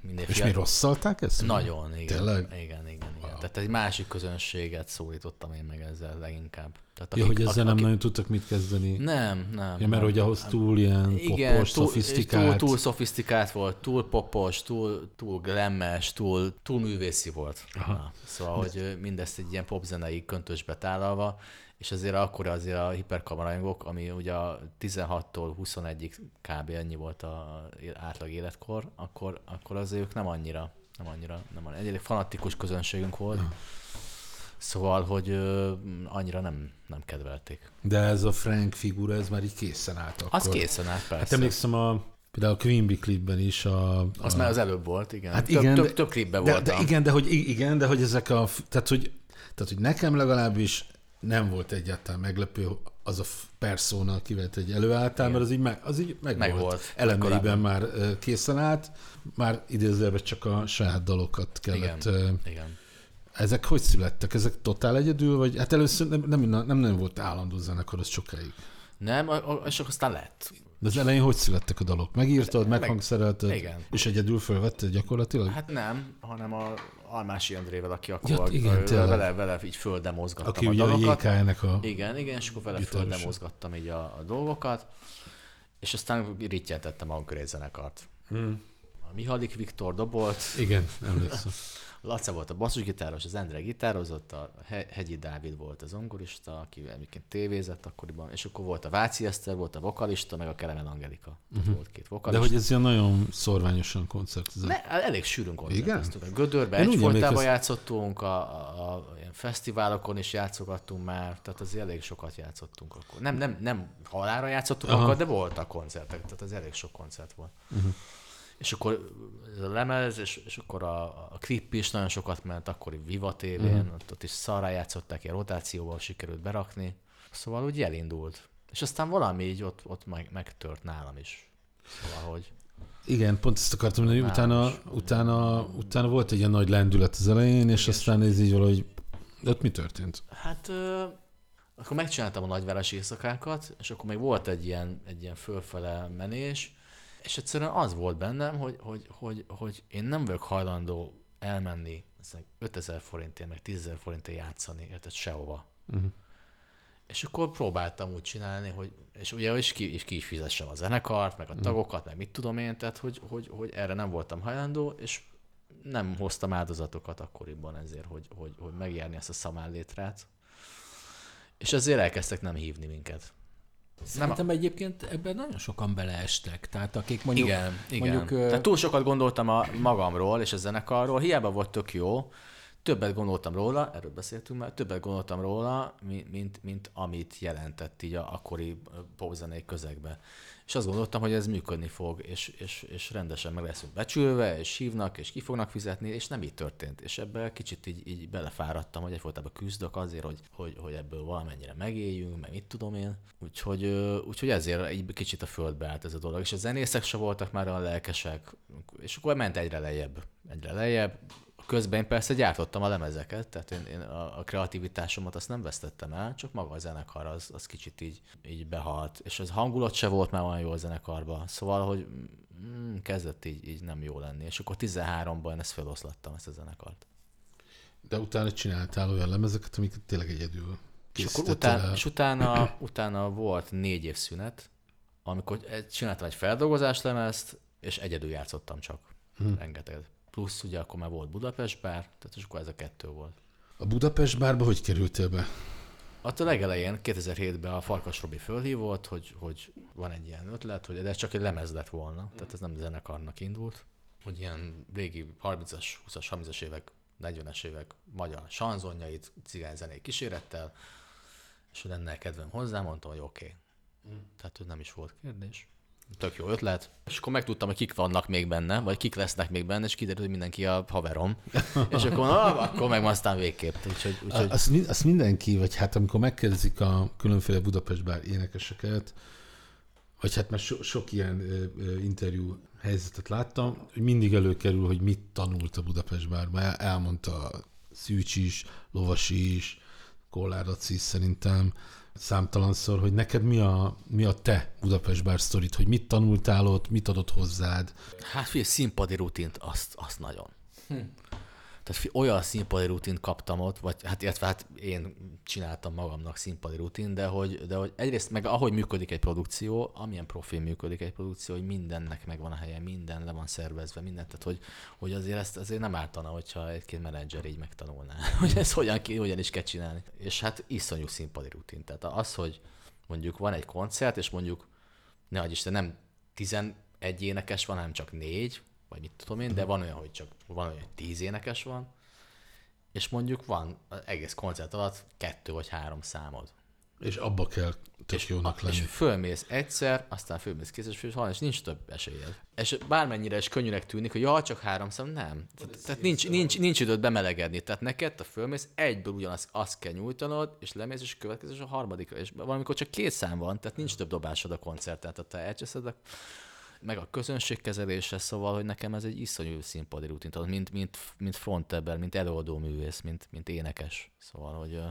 minden
és mi rosszalták ezt?
Nagyon, igen.
Tényleg?
Igen, igen, igen. Wow. Tehát egy másik közönséget szólítottam én meg ezzel leginkább. Tehát
Ja, hogy ezzel nem
akik-
nagyon tudtak mit kezdeni.
Nem, nem.
Ja, mert
nem,
hogy ahhoz túl ilyen
igen,
popos,
túl,
szofisztikált.
Túl, túl szofisztikált volt, túl popos, túl, túl glammes, túl, túl művészi volt.
Aha.
Na, szóval, hogy mindezt egy ilyen popzenei köntösbe tálalva, és azért akkor azért a hiperkamerajongók, ami ugye a 16-tól 21-ig kb. ennyi volt a átlag életkor, akkor, akkor azért ők nem annyira, nem annyira, nem annyira. Egy fanatikus közönségünk volt. Szóval, hogy ö, annyira nem, nem kedvelték.
De ez a Frank figura, ez már így készen állt akkor.
Az készen állt, persze.
Hát emlékszem a, például a Queen Bee klipben is a...
Az
a,
már az előbb volt, igen.
Hát
több,
igen,
több,
de-
több klipben
de,
voltam.
de igen, de hogy, igen, de hogy ezek a... Tehát hogy, tehát, hogy nekem legalábbis nem volt egyáltalán meglepő az a persona, akivel te egy előálltál, mert az így meg, az így meg,
Meg
volt.
volt.
Elemeiben
Korábban.
már készen állt, már idézőjelben csak a saját dalokat kellett. ö,
Igen.
Ezek hogy születtek? Ezek totál egyedül, vagy hát először nem, nem, nem, nem, volt állandó zenekar, az sokáig.
Nem, és aztán lett.
De az elején hogy születtek a dalok? Megírtad,
Meg-
meghangszerelted,
Igen.
és egyedül fölvetted gyakorlatilag?
Hát nem, hanem a Almási Andrével, aki akkor
Ja, igen,
igen,
tényleg.
vele, vele így földemozgattam
Aki
a
ugye a
dalokat.
JK-nek a...
Igen, igen, és akkor vele
Gitárosa.
földemozgattam így a, a dolgokat, és aztán rittyentettem a Hungary zenekart.
Hmm.
A Mihalik Viktor dobolt,
Igen, emlékszem.
Laca volt a basszusgitáros, az Endre gitározott, a He- Hegyi Dávid volt az zongorista, aki egyébként tévézett akkoriban, és akkor volt a Váci Eszter, volt a vokalista, meg a Kelemen Angelika. Uh-huh. Volt két
De
vokalista.
hogy ez ilyen nagyon szorványosan koncertezett.
Ne, elég sűrűn koncerteztünk.
Igen?
Gödörbe egyfolytában játszottunk, a, a, a ilyen fesztiválokon is játszogattunk már, tehát azért elég sokat játszottunk akkor. Nem, nem, nem halára játszottunk
Aha.
akkor, de voltak koncertek, tehát az elég sok koncert volt. Uh-huh. És akkor ez a lemez, és, és akkor a, a klip is nagyon sokat ment, akkori Viva TV-n, uh-huh. ott, ott is szarrá játszották, ilyen rotációval sikerült berakni. Szóval úgy elindult. És aztán valami így ott, ott meg, megtört nálam is. Szóval, hogy
Igen, pont ezt akartam mondani, utána,
is.
utána, utána volt egy ilyen nagy lendület az elején, és
Igen.
aztán ez így valahogy... De ott mi történt?
Hát ö, akkor megcsináltam a nagyvárosi éjszakákat, és akkor még volt egy ilyen, egy ilyen fölfele menés, és egyszerűen az volt bennem, hogy, hogy, hogy, hogy én nem vagyok hajlandó elmenni ezek 5000 forintért, meg 10 000 forintért játszani, érted, sehova.
Uh-huh.
És akkor próbáltam úgy csinálni, hogy, és ugye is ki, és ki is fizessem a zenekart, meg a tagokat, meg mit tudom én, tehát hogy, hogy, hogy erre nem voltam hajlandó, és nem hoztam áldozatokat akkoriban ezért, hogy, hogy, hogy megérni ezt a szamállétrát. És ezért elkezdtek nem hívni minket.
Szerintem egyébként ebben nagyon sokan beleestek. Tehát akik mondjuk...
igen, igen.
mondjuk,
Tehát túl sokat gondoltam a magamról és a zenekarról, hiába volt tök jó, többet gondoltam róla, erről beszéltünk már, többet gondoltam róla, mi- mint, mint amit jelentett így a akkori popzenei közegbe. És azt gondoltam, hogy ez működni fog, és, és, és rendesen meg leszünk becsülve, és hívnak, és ki fognak fizetni, és nem így történt. És ebbe kicsit így, így belefáradtam, hogy egyfolytában küzdök azért, hogy, hogy, hogy ebből valamennyire megéljünk, meg mit tudom én. Úgyhogy, úgyhogy ezért egy kicsit a földbe állt ez a dolog. És a zenészek se voltak már olyan lelkesek, és akkor ment egyre lejjebb, egyre lejjebb. Közben én persze gyártottam a lemezeket, tehát én, én a, a kreativitásomat azt nem vesztettem el, csak maga a zenekar az, az kicsit így, így behalt. És az hangulat se volt már olyan jó a zenekarban. Szóval, hogy mm, kezdett így, így nem jó lenni. És akkor 13-ban én ezt feloszlattam, ezt a zenekart.
De utána csináltál olyan lemezeket, amiket tényleg egyedül
És akkor utána, és utána, utána volt négy év szünet, amikor csináltam egy feldolgozás lemezt, és egyedül játszottam csak. Hmm. Rengeteg. Plusz ugye akkor már volt Budapest bár, tehát és akkor ez a kettő volt.
A Budapest bárba hogy kerültél be?
Ott a legelején, 2007-ben a Farkas Robi fölhívott, hogy, hogy van egy ilyen ötlet, hogy de ez csak egy lemez lett volna, tehát ez nem zenekarnak indult, hogy ilyen régi 30-as, 20-as, 30-as évek, 40-es évek magyar sanzonjait cigányzenei kísérettel, és hogy lenne kedvem hozzá, mondtam, hogy oké. Okay. Tehát hogy nem is volt kérdés. Tök jó ötlet. És akkor megtudtam, hogy kik vannak még benne, vagy kik lesznek még benne, és kiderült, hogy mindenki a haverom. és akkor, na, akkor meg aztán végképp. Úgyhogy, úgyhogy
Azt, azt mindenki, vagy hát amikor megkérdezik a különféle Budapest bár énekeseket, vagy hát már so, sok ilyen ö, ö, interjú helyzetet láttam, hogy mindig előkerül, hogy mit tanult a Budapest bárban. El, elmondta Szűcs is, Lovas is, Kollár Laci szerintem számtalanszor, hogy neked mi a, mi a te Budapest bár sztorit, hogy mit tanultál ott, mit adott hozzád.
Hát figyelj, színpadi rutint, azt, azt nagyon. Hm. Tehát olyan színpadi rutint kaptam ott, vagy hát illetve hát én csináltam magamnak színpadi rutin, de hogy, de hogy egyrészt meg ahogy működik egy produkció, amilyen profil működik egy produkció, hogy mindennek megvan a helye, minden le van szervezve, minden, tehát hogy, hogy azért ezt azért nem ártana, hogyha egy-két menedzser így megtanulná, hogy ezt hogyan, ki, hogyan is kell csinálni. És hát iszonyú színpadi rutin. Tehát az, hogy mondjuk van egy koncert, és mondjuk ne Isten, nem 11 énekes van, hanem csak négy, vagy mit tudom én, de van olyan, hogy csak van olyan, hogy 10 énekes van, és mondjuk van az egész koncert alatt kettő vagy három számod.
És abba kell tök
És,
jónak
a, és
lenni.
fölmész egyszer, aztán fölmész kétszer, és van, és nincs több esélyed. És bármennyire is könnyűnek tűnik, hogy ja, csak három szám, nem. Tehát, tehát nincs, nincs, nincs időd bemelegedni. Tehát neked, a fölmész, egyből ugyanazt azt kell nyújtanod, és lemész, és következő, és a harmadikra. És valamikor csak két szám van, tehát nincs több dobásod a koncerten. Tehát te elcseszed, meg a közönségkezelése, szóval, hogy nekem ez egy iszonyú színpadi rutin, tudod, mint, mint, mint frontember, mint előadó művész, mint, mint énekes. Szóval, hogy ö,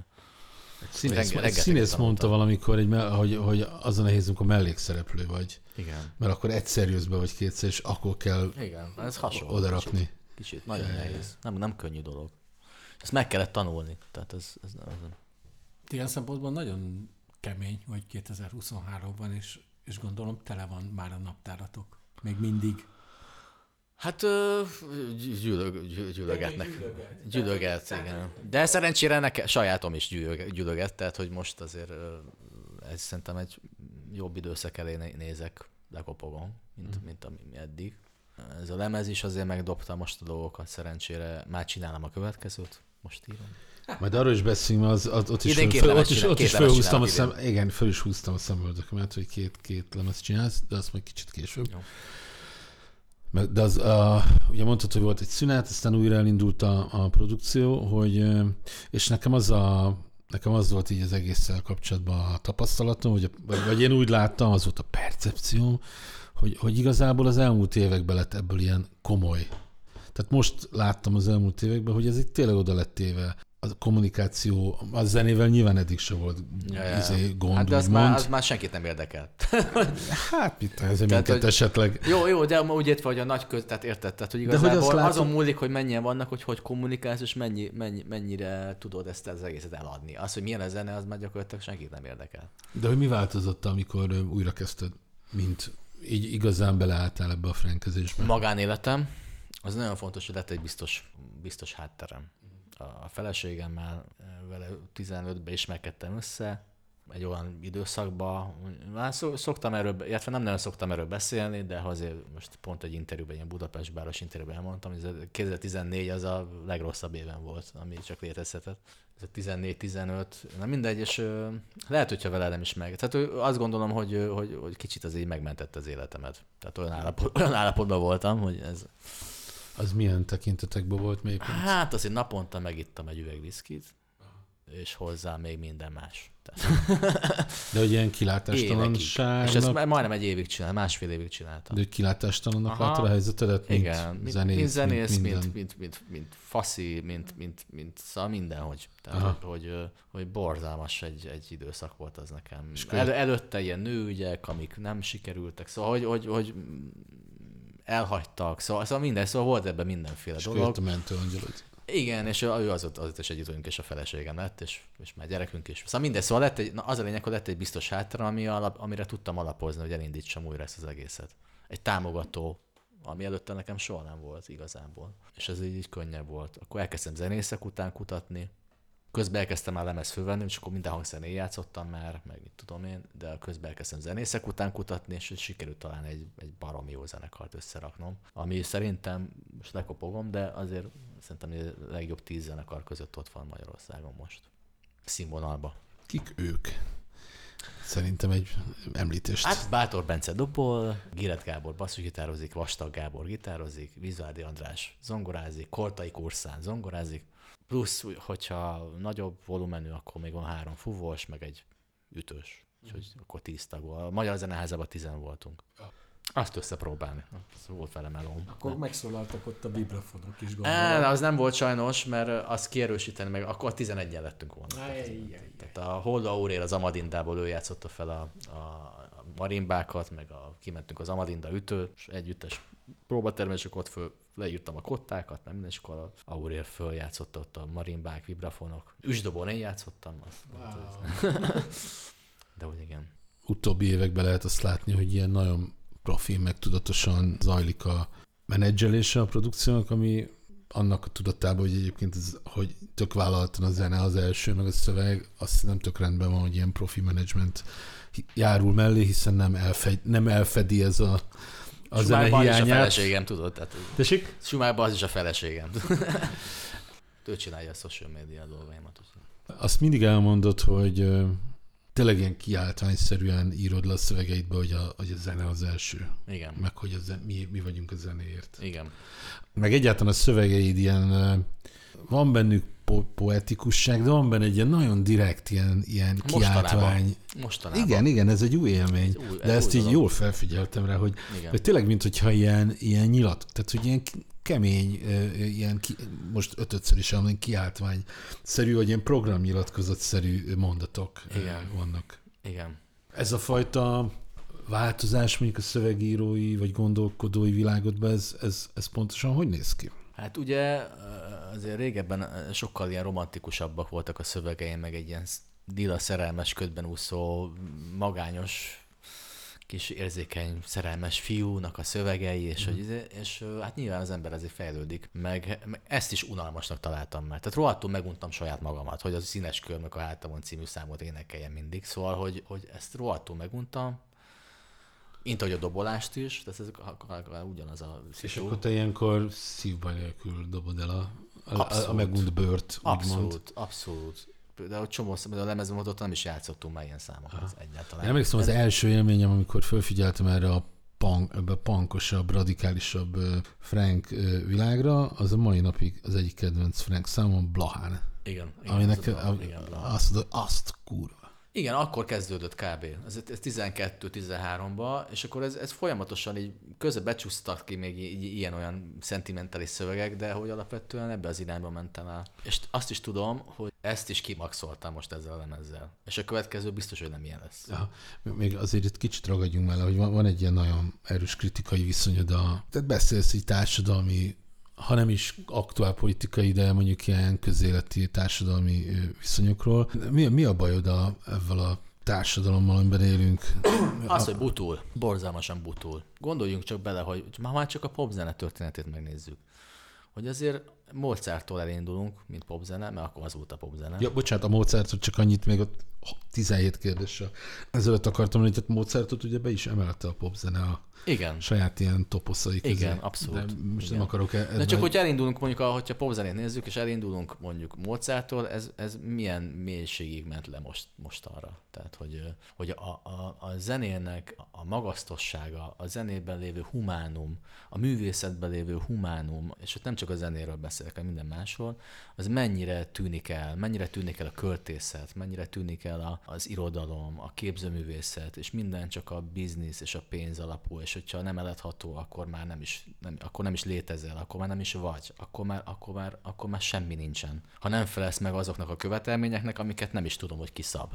Színész,
Renge-
egy színész mondta valamikor, hogy, me- hogy, hogy az a nehéz, amikor mellékszereplő vagy.
Igen.
Mert akkor egyszer jössz be, vagy kétszer, és akkor kell
Igen, ez hasonló.
oda
kicsit.
rakni.
Kicsit, nagyon nehéz. Nem, nem könnyű dolog. Ezt meg kellett tanulni. Tehát ez, ez, ez
Ilyen szempontból nagyon kemény, hogy 2023-ban, és, és gondolom tele van már a naptáratok. Még mindig.
Hát gyűlög, gyűlögetnek. Gyűlöget, igen. De szerencsére nekem sajátom is gyűlög, gyűlöget, tehát hogy most azért ez szerintem egy jobb időszak elé né- nézek, lekopogom, mint, mint ami eddig. Ez a lemez is azért megdobta most a dolgokat, szerencsére már csinálom a következőt, most írom.
Majd arról is beszélünk, mert az, az, ott is,
Idén
föl, ott is,
csinál-
ott is
lemez
felhúztam a szem, igen, föl is húztam a szemöldökömet, hogy két, két lemez csinálsz, de azt majd kicsit később.
Jó.
De az, a, ugye mondtad, hogy volt egy szünet, aztán újra elindult a, a produkció, hogy, és nekem az a, nekem az volt így az egésszel kapcsolatban a tapasztalatom, hogy, vagy, vagy én úgy láttam, az volt a percepció, hogy, hogy igazából az elmúlt években lett ebből ilyen komoly. Tehát most láttam az elmúlt években, hogy ez itt tényleg oda lett téve. A kommunikáció, a zenével nyilván eddig se volt
Ja, ja.
izé, gond,
Hát de az már, az már senkit nem érdekel.
Hát mit,
Tehát,
minket
hogy-
esetleg.
Jó, jó, de úgy értve, hogy a nagy köz, tehát érted, tehát, hogy
De hogy
igazából
azt látod-
azon múlik, hogy mennyien vannak, hogy hogy kommunikálsz, és mennyi, mennyi, mennyire tudod ezt az egészet eladni. Az, hogy milyen a zene, az már gyakorlatilag senkit nem érdekel.
De hogy mi változott, amikor újra kezdted, mint így igazán beleálltál ebbe a frankezésbe?
Magánéletem, az nagyon fontos, hogy lett egy biztos, biztos hátterem. A feleségemmel eh, vele 15-ben ismerkedtem össze, egy olyan időszakban, már szoktam erről, illetve nem nagyon szoktam erről beszélni, de azért most pont egy interjúban, ilyen Budapest báros interjúban elmondtam, hogy ez a 2014 az a legrosszabb éven volt, ami csak létezhetett. Ez a 14-15, na mindegy, és lehet, hogyha vele nem is meg. Tehát azt gondolom, hogy, hogy, hogy kicsit az így megmentette az életemet. Tehát olyan, állapot, olyan állapotban voltam, hogy ez...
Az milyen tekintetekben volt mélypont?
Hát azért naponta megittam egy üveg viszkit, és hozzá még minden más. Tehát
De hogy ilyen
évekig. És ezt majdnem egy évig csináltam, másfél évig csináltam.
de hogy kilátástalannak látod a helyzetedet, mint
Igen, mint
zenész,
mint, zenész, mint, mint, mint, mint, mint faszi, mint, mint, mint szóval mindenhogy. Tehát,
Aha.
hogy, hogy, hogy borzalmas egy, egy időszak volt az nekem. El, előtte ilyen nőügyek, amik nem sikerültek, szóval hogy, hogy, hogy elhagytak, szóval, szóval minden, szóval volt ebben mindenféle
És
dolog.
a mentőangyalod.
Igen, és ő az, az is együtt vagyunk, és a feleségem lett, és, és már gyerekünk is. Szóval minden, szóval lett egy, na az a lényeg, hogy lett egy biztos hátra, ami alap, amire tudtam alapozni, hogy elindítsam újra ezt az egészet. Egy támogató, ami előtte nekem soha nem volt igazából. És ez így, így könnyebb volt. Akkor elkezdtem zenészek után kutatni, közben elkezdtem már lemez fölvenni, és akkor minden hangszernél játszottam már, meg mit tudom én, de közben elkezdtem zenészek után kutatni, és sikerült talán egy, egy baromi jó zenekart összeraknom, ami szerintem, most lekopogom, de azért szerintem a legjobb tíz zenekar között ott van Magyarországon most. Színvonalba.
Kik ők? Szerintem egy említést.
Hát Bátor Bence dobol, Giret Gábor basszusgitározik, Vastag Gábor gitározik, Vizuádi András zongorázik, Kortai Kurszán zongorázik, plusz, hogyha nagyobb volumenű, akkor még van három fúvós, meg egy ütős. Úgyhogy akkor tíz tag volt. A Magyar Zeneházában tizen voltunk. Azt összepróbálni. Az volt vele melóm.
Akkor megszólaltak ott a vibrafonok is, gondolom.
az nem volt sajnos, mert azt kierősíteni meg, akkor 11 lettünk volna. Tehát a Holda Aurél az Amadindából ő játszotta fel a, a, a marimbákat, meg a, kimentünk az Amadinda ütő, és együttes próbatermen, és ott föl, leírtam a kottákat, meg minden, és akkor a Aurél följátszotta ott a marimbák, vibrafonok. Üsdobon én játszottam. Azt,
Wow.
De úgy igen.
Utóbbi években lehet azt látni, hogy ilyen nagyon profi, meg tudatosan zajlik a menedzselése a produkciónak, ami annak a tudatában, hogy egyébként ez, hogy tök vállaltan a zene az első, meg a szöveg, azt nem tök rendben van, hogy ilyen profi menedzsment járul mellé, hiszen nem, elfed, nem elfedi ez a, a zene
az is a
hiányát.
feleségem, tudod? Tehát,
Tessék?
Sumárban az is a feleségem. ő csinálja a social media dolgaimat.
Azt mindig elmondod, hogy tényleg ilyen kiáltványszerűen írod le a szövegeidbe, hogy a, hogy a zene az első,
Igen.
meg hogy a zen, mi, mi vagyunk a zenéért.
Igen.
Meg egyáltalán a szövegeid ilyen, van bennük po- poetikusság, de van benne egy ilyen nagyon direkt ilyen, ilyen
Mostanában.
kiáltvány.
Mostanában.
Igen, igen, ez egy új élmény.
Ez új-
de
ez
ezt így
dolog.
jól felfigyeltem rá, hogy,
Igen.
hogy tényleg, mint hogyha ilyen, ilyen nyilat, tehát hogy ilyen kemény, ilyen ki, most ötötször is emlékszem, kiáltvány szerű, vagy ilyen programnyilatkozat-szerű mondatok
Igen.
vannak.
Igen.
Ez a fajta változás mondjuk a szövegírói vagy gondolkodói világodban, ez, ez, ez pontosan hogy néz ki?
Hát ugye azért régebben sokkal ilyen romantikusabbak voltak a szövegeim, meg egy ilyen lila szerelmes ködben úszó, magányos kis érzékeny, szerelmes fiúnak a szövegei, és, hogy, izé- és hát nyilván az ember ezért fejlődik, meg, meg ezt is unalmasnak találtam már. Tehát rohadtul meguntam saját magamat, hogy az színes körmök a hátamon című számot énekeljem mindig, szóval, hogy, hogy ezt rohadtul meguntam, mint ahogy a dobolást is, tehát ez a- ugyanaz a
És
szitu.
akkor te ilyenkor szívbaj nélkül dobod el a, a, a, a
Abszolút.
úgymond.
Abszolút, abszolút. Például csomó szám, a lemezem ott nem is játszottunk már ilyen számokat egyáltalán.
Én emlékszem, az első élményem, amikor felfigyeltem erre a punk, ebbe a punkosabb, radikálisabb Frank világra, az a mai napig az egyik kedvenc Frank számom, Blahán.
Igen, igen,
Aminek
az a-
a,
igen, bla.
azt, azt kurva.
Igen, akkor kezdődött kb. Ez, ez 12-13-ba, és akkor ez, ez folyamatosan így közben becsúsztak ki még ilyen-olyan szentimentális szövegek, de hogy alapvetően ebbe az irányba mentem el. És azt is tudom, hogy ezt is kimaxoltam most ezzel a lemezzel. És a következő biztos, hogy nem ilyen lesz.
Ja, még azért itt kicsit ragadjunk mellé, hogy van, van egy ilyen nagyon erős kritikai viszonyod a... Tehát beszélsz így társadalmi, ha nem is aktuál politikai, de mondjuk ilyen közéleti társadalmi viszonyokról. Mi, mi a bajod a, ezzel a társadalommal, amiben élünk?
Az, hogy butul. Borzalmasan butul. Gondoljunk csak bele, hogy már csak a popzene történetét megnézzük. Hogy azért Mozarttól elindulunk, mint popzene, mert akkor az volt a popzene.
Ja, bocsánat, a Mozartot csak annyit még ott 17 kérdéssel. Ezelőtt akartam mondani, hogy Mozartot ugye be is emelte a popzene a
Igen.
saját ilyen toposzai közé.
Igen, abszolút.
De most
Igen.
nem akarok e-
De csak, hogy elindulunk mondjuk, a- hogyha popzenét nézzük, és elindulunk mondjuk Mozarttól, ez, ez milyen mélységig ment le most, most arra. Tehát, hogy, hogy a, a, a zenének a magasztossága, a zenében lévő humánum, a művészetben lévő humánum, és ott nem csak a zenéről beszélek, hanem minden másról, az mennyire tűnik el, mennyire tűnik el a költészet, mennyire tűnik el a, az irodalom, a képzőművészet, és minden csak a biznisz és a pénz alapú, és hogyha nem eladható, akkor már nem is, nem, akkor nem is létezel, akkor már nem is vagy, akkor már, akkor, már, akkor már semmi nincsen. Ha nem felelsz meg azoknak a követelményeknek, amiket nem is tudom, hogy ki szab.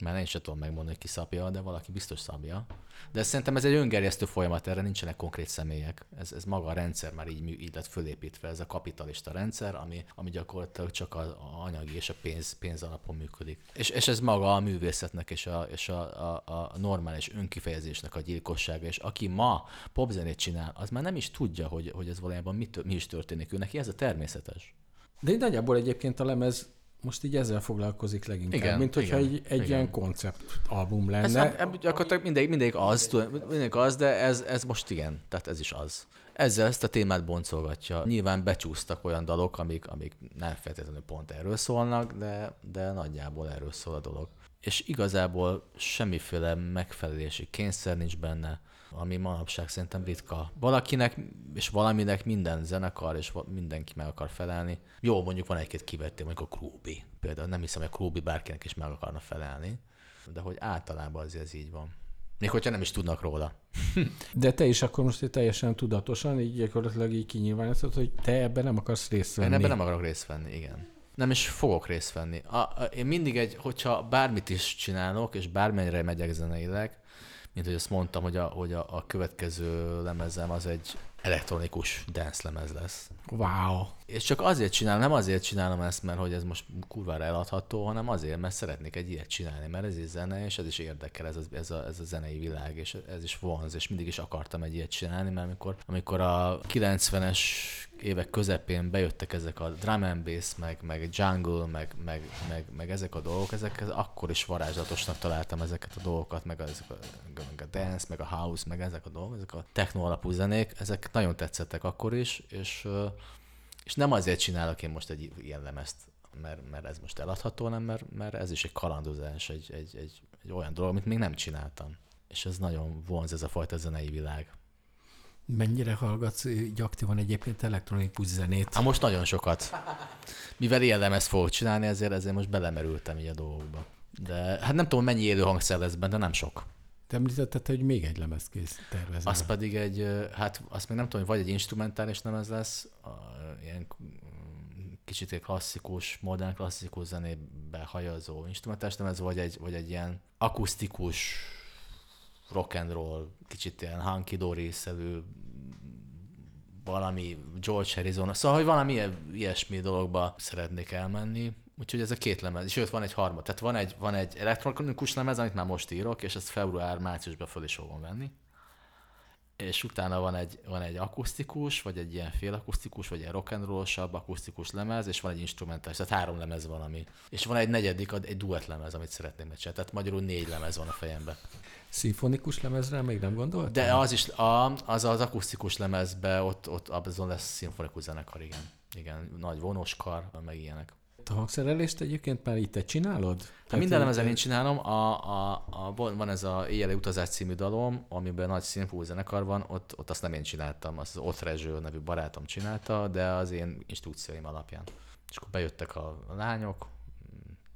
Mert én sem tudom megmondani, hogy ki szabja, de valaki biztos szabja. De szerintem ez egy öngerjesztő folyamat, erre nincsenek konkrét személyek. Ez, ez maga a rendszer már így, így lett fölépítve, ez a kapitalista rendszer, ami, ami gyakorlatilag csak a, a anyagi és a pénz, pénz alapon működik. És, és ez maga a művészetnek és a, és a, a, a normális önkifejezésnek a gyilkossága, és aki ma popzenét csinál, az már nem is tudja, hogy, hogy ez valójában mi, tö- mi is történik. Ő neki ez a természetes.
De így nagyjából egyébként a lemez most így ezzel foglalkozik leginkább,
Igen,
mint hogyha
igen,
egy, egy
igen.
ilyen konceptalbum
Ez
lenne.
nem, ebb, gyakorlatilag mindegy, mindegy az, tudod, mindegy az, de ez, ez most igen, tehát ez is az. Ezzel ezt a témát boncolgatja. Nyilván becsúsztak olyan dalok, amik, amik nem feltétlenül pont erről szólnak, de, de nagyjából erről szól a dolog. És igazából semmiféle megfelelési kényszer nincs benne, ami manapság szerintem ritka. Valakinek és valaminek minden zenekar és mindenki meg akar felelni. Jó, mondjuk van egy-két kivettél, mondjuk a Krúbi. Például nem hiszem, hogy a Krúbi bárkinek is meg akarna felelni, de hogy általában azért ez így van. Még hogyha nem is tudnak róla.
De te is akkor most teljesen tudatosan, így gyakorlatilag így kinyilvánítod, hogy te ebben nem akarsz részt venni.
Én ebben nem akarok részt venni, igen. Nem is fogok részt venni. A, a, én mindig egy, hogyha bármit is csinálok, és bármennyire megyek zeneileg, mint hogy azt mondtam, hogy a, hogy a, a következő lemezem az egy elektronikus dance lemez lesz.
Wow.
És csak azért csinálom, nem azért csinálom ezt, mert hogy ez most kurvára eladható, hanem azért, mert szeretnék egy ilyet csinálni, mert ez is zene, és ez is érdekel, ez a, ez a, ez a zenei világ, és ez is vonz, és mindig is akartam egy ilyet csinálni, mert amikor, amikor a 90-es évek közepén bejöttek ezek a drum and bass, meg, meg jungle, meg, meg, meg, meg ezek a dolgok, ezek ez akkor is varázslatosnak találtam ezeket a dolgokat, meg ezek a, meg a dance, meg a house, meg ezek a dolgok, ezek a techno alapú zenék, ezek nagyon tetszettek akkor is, és és nem azért csinálok én most egy ilyen lemezt, mert, mert ez most eladható, hanem mert, mert ez is egy kalandozás, egy, egy, egy, egy olyan dolog, amit még nem csináltam. És ez nagyon vonz ez a fajta zenei világ.
Mennyire hallgatsz így aktívan egyébként elektronikus zenét?
Hát most nagyon sokat. Mivel ilyen lemez fogok csinálni, ezért, ezért most belemerültem így a dolgokba. De hát nem tudom, mennyi élő hangszer lesz benne, de nem sok.
Te említetted, hogy még egy lemez kész tervezel.
Az pedig egy, hát azt még nem tudom, hogy vagy egy instrumentális lemez lesz, ilyen kicsit egy klasszikus, modern klasszikus zenébe hajazó instrumentális lemez, vagy egy, vagy egy ilyen akusztikus rock and roll, kicsit ilyen hunky dory valami George Harrison, szóval, hogy valami ilyesmi dologba szeretnék elmenni. Úgyhogy ez a két lemez, sőt van egy harmad. Tehát van egy, van egy elektronikus lemez, amit már most írok, és ezt február-márciusban föl is fogom venni. És utána van egy, van egy akusztikus, vagy egy ilyen félakusztikus, vagy egy rock and roll akusztikus lemez, és van egy instrumentális, tehát három lemez van, ami. És van egy negyedik, egy duett lemez, amit szeretném megcsinálni. Tehát magyarul négy lemez van a fejemben.
Szimfonikus lemezre még nem gondoltál?
De az is, a, az az akusztikus lemezbe, ott, ott azon lesz szimfonikus zenekar, igen. Igen, nagy vonoskar, meg ilyenek.
A hangszerelést egyébként már itt te csinálod?
Hát minden lemezen én csinálom. A, a, a, van ez a Éjjeli utazás című dalom, amiben nagy színfú zenekar van, ott, ott azt nem én csináltam, azt az Otrezső nevű barátom csinálta, de az én instrukcióim alapján. És akkor bejöttek a lányok,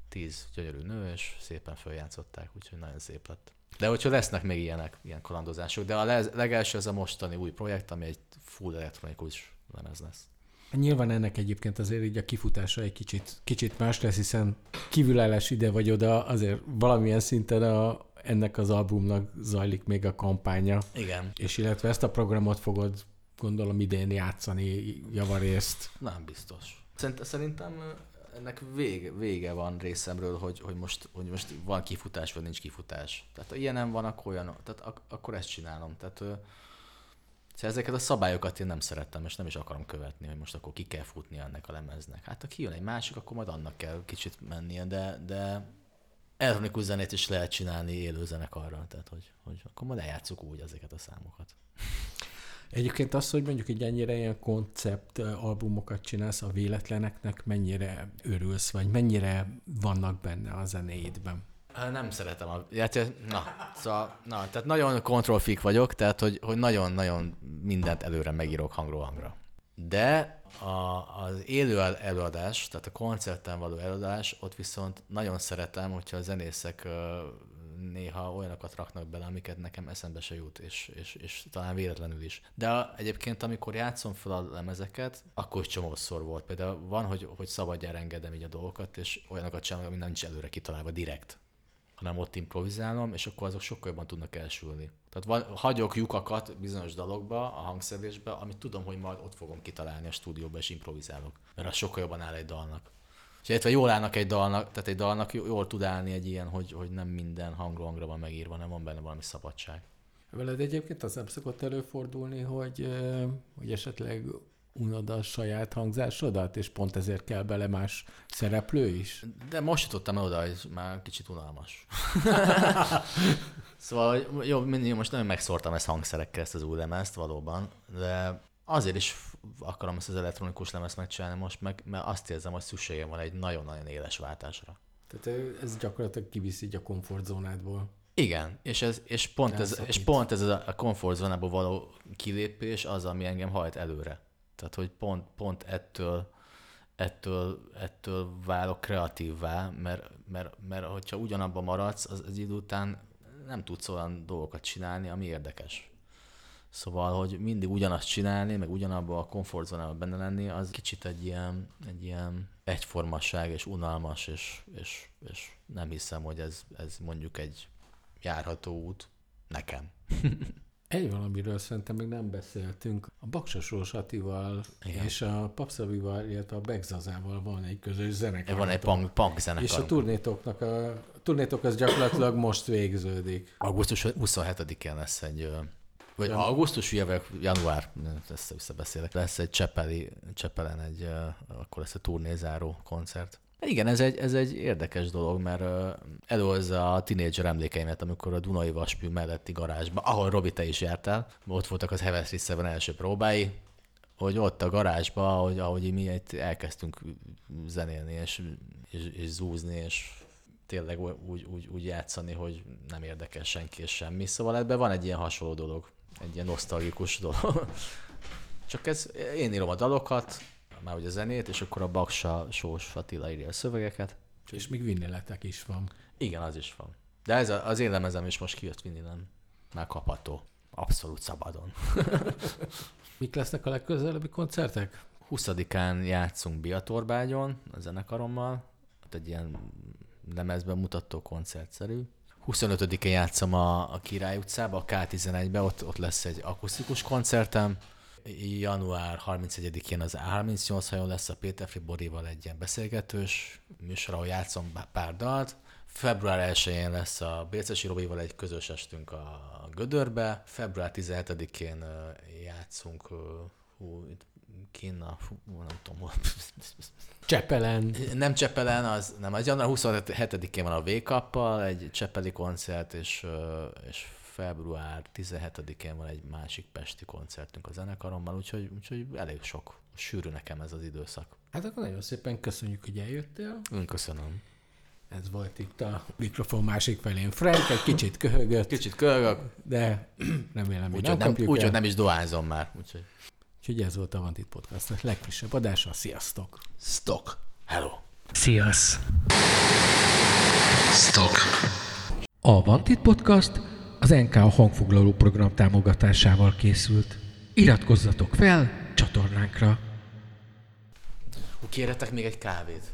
tíz gyönyörű nő, és szépen följátszották, úgyhogy nagyon szép lett. De hogyha lesznek még ilyenek, ilyen kalandozások, de a legelső ez a mostani új projekt, ami egy full elektronikus lemez lesz.
Nyilván ennek egyébként azért így a kifutása egy kicsit, kicsit más lesz, hiszen kívülállás ide vagy oda, azért valamilyen szinten a, ennek az albumnak zajlik még a kampánya.
Igen.
És illetve ezt a programot fogod gondolom idén játszani javarészt.
Nem biztos. Szerintem ennek vége, vége van részemről, hogy, hogy, most, hogy most van kifutás, vagy nincs kifutás. Tehát ha ilyen nem van, akkor olyan, tehát ak- akkor ezt csinálom. Tehát Szóval ezeket a szabályokat én nem szerettem, és nem is akarom követni, hogy most akkor ki kell futni ennek a lemeznek. Hát ha kijön egy másik, akkor majd annak kell kicsit mennie, de, de elektronikus zenét is lehet csinálni élő zenekarral, tehát hogy, hogy akkor majd eljátszuk úgy ezeket a számokat.
Egyébként az, hogy mondjuk egy ennyire ilyen koncept albumokat csinálsz a véletleneknek, mennyire örülsz, vagy mennyire vannak benne a zenéidben?
Nem szeretem a... Na, szóval, na, tehát nagyon control vagyok, tehát hogy, hogy nagyon-nagyon mindent előre megírok hangról hangra. De a, az élő előadás, tehát a koncerten való előadás, ott viszont nagyon szeretem, hogyha a zenészek néha olyanokat raknak bele, amiket nekem eszembe se jut, és, és, és talán véletlenül is. De egyébként, amikor játszom fel a lemezeket, akkor csomószor volt. Például van, hogy, hogy szabadjára engedem így a dolgokat, és olyanokat csinálok, ami nincs előre kitalálva direkt hanem ott improvizálom, és akkor azok sokkal jobban tudnak elsülni. Tehát van, hagyok lyukakat bizonyos dalokba, a hangszerelésbe, amit tudom, hogy majd ott fogom kitalálni a stúdióba, és improvizálok. Mert az sokkal jobban áll egy dalnak. És illetve jól állnak egy dalnak, tehát egy dalnak jól tud állni egy ilyen, hogy, hogy nem minden hangról hangra van megírva, nem van benne valami szabadság.
Veled egyébként az nem szokott előfordulni, hogy, hogy esetleg unod a saját hangzásodat, és pont ezért kell bele más szereplő is?
De most jutottam oda, hogy már kicsit unalmas. szóval jó, mindig most nagyon megszórtam ezt hangszerekkel, ezt az új lemezt valóban, de azért is akarom ezt az elektronikus lemezt megcsinálni most, meg, mert azt érzem, hogy szükségem van egy nagyon-nagyon éles váltásra.
Tehát ez gyakorlatilag kiviszi a komfortzónádból.
Igen, és, ez, és, pont, ez, és pont ez a komfortzónából való kilépés az, ami engem hajt előre. Tehát, hogy pont, pont ettől, ettől, ettől válok kreatívvá, mert, mert, mert hogyha ugyanabban maradsz, az, az idő után nem tudsz olyan dolgokat csinálni, ami érdekes. Szóval, hogy mindig ugyanazt csinálni, meg ugyanabban a komfortzónában benne lenni, az kicsit egy ilyen, egy ilyen egyformasság és unalmas, és, és, és nem hiszem, hogy ez, ez mondjuk egy járható út nekem.
Egy valamiről szerintem még nem beszéltünk. A Baksasós Atival Igen. és a Papszavival, illetve a Begzazával van egy közös zenekar.
Van egy punk, punk zenekar.
És a turnétoknak a, a turnétok az gyakorlatilag most végződik.
Augusztus 27-én lesz egy vagy ja. augusztus, jövök, január, ezt visszabeszélek, lesz egy Csepeli, Csepelen egy, akkor lesz a turnézáró koncert. Igen, ez egy, ez egy érdekes dolog, mert előhozza a tinédzser emlékeimet, amikor a Dunai Vaspű melletti garázsba, ahol Robi, te is jártál, ott voltak az Heves Seven első próbái, hogy ott a garázsba, ahogy, ahogy mi elkezdtünk zenélni, és, és, és zúzni, és tényleg úgy, úgy, úgy játszani, hogy nem érdekel senki és semmi. Szóval ebben van egy ilyen hasonló dolog. egy ilyen nosztalgikus dolog. Csak ez, én írom a dalokat, már ugye a zenét, és akkor a Baksa Sós Attila írja a szövegeket.
És még vinnéletek is van.
Igen, az is van. De ez a, az én lemezem is most kijött vinilen. Már kapható. Abszolút szabadon.
Mik lesznek a legközelebbi koncertek?
20-án játszunk Biatorbágyon a zenekarommal, ott egy ilyen lemezben mutató koncertszerű. 25-én játszom a, a Király utcába, a K11-be, ott, ott lesz egy akusztikus koncertem. Január 31-én az A38 hajón lesz a Péter Borival egy ilyen beszélgetős műsor, ahol játszom pár dalt. Február 1-én lesz a Bércesi Robival egy közös estünk a Gödörbe. Február 17-én ö, játszunk hú, Kína, fú, nem tudom hol.
Csepelen.
Nem Csepelen, az nem, az január 27-én van a wake egy Csepeli koncert, és, és február 17-én van egy másik pesti koncertünk a zenekarommal, úgyhogy, úgyhogy elég sok, sűrű nekem ez az időszak.
Hát akkor nagyon szépen köszönjük, hogy eljöttél.
Ön köszönöm.
Ez volt itt a mikrofon másik felén. Frank egy kicsit köhögött,
Kicsit kölgök,
de remélem, hogy
úgyhogy
nem
nem,
kapjuk
úgy,
el.
nem is dohányzom már. Úgyhogy
Úgyhogy ez volt a Vantit Podcast a legfrissebb adása. Sziasztok!
Stock.
hello!
Sziasz!
Stock.
A Vantit Podcast az NK hangfoglaló program támogatásával készült. Iratkozzatok fel csatornánkra!
Kérhetek még egy kávét?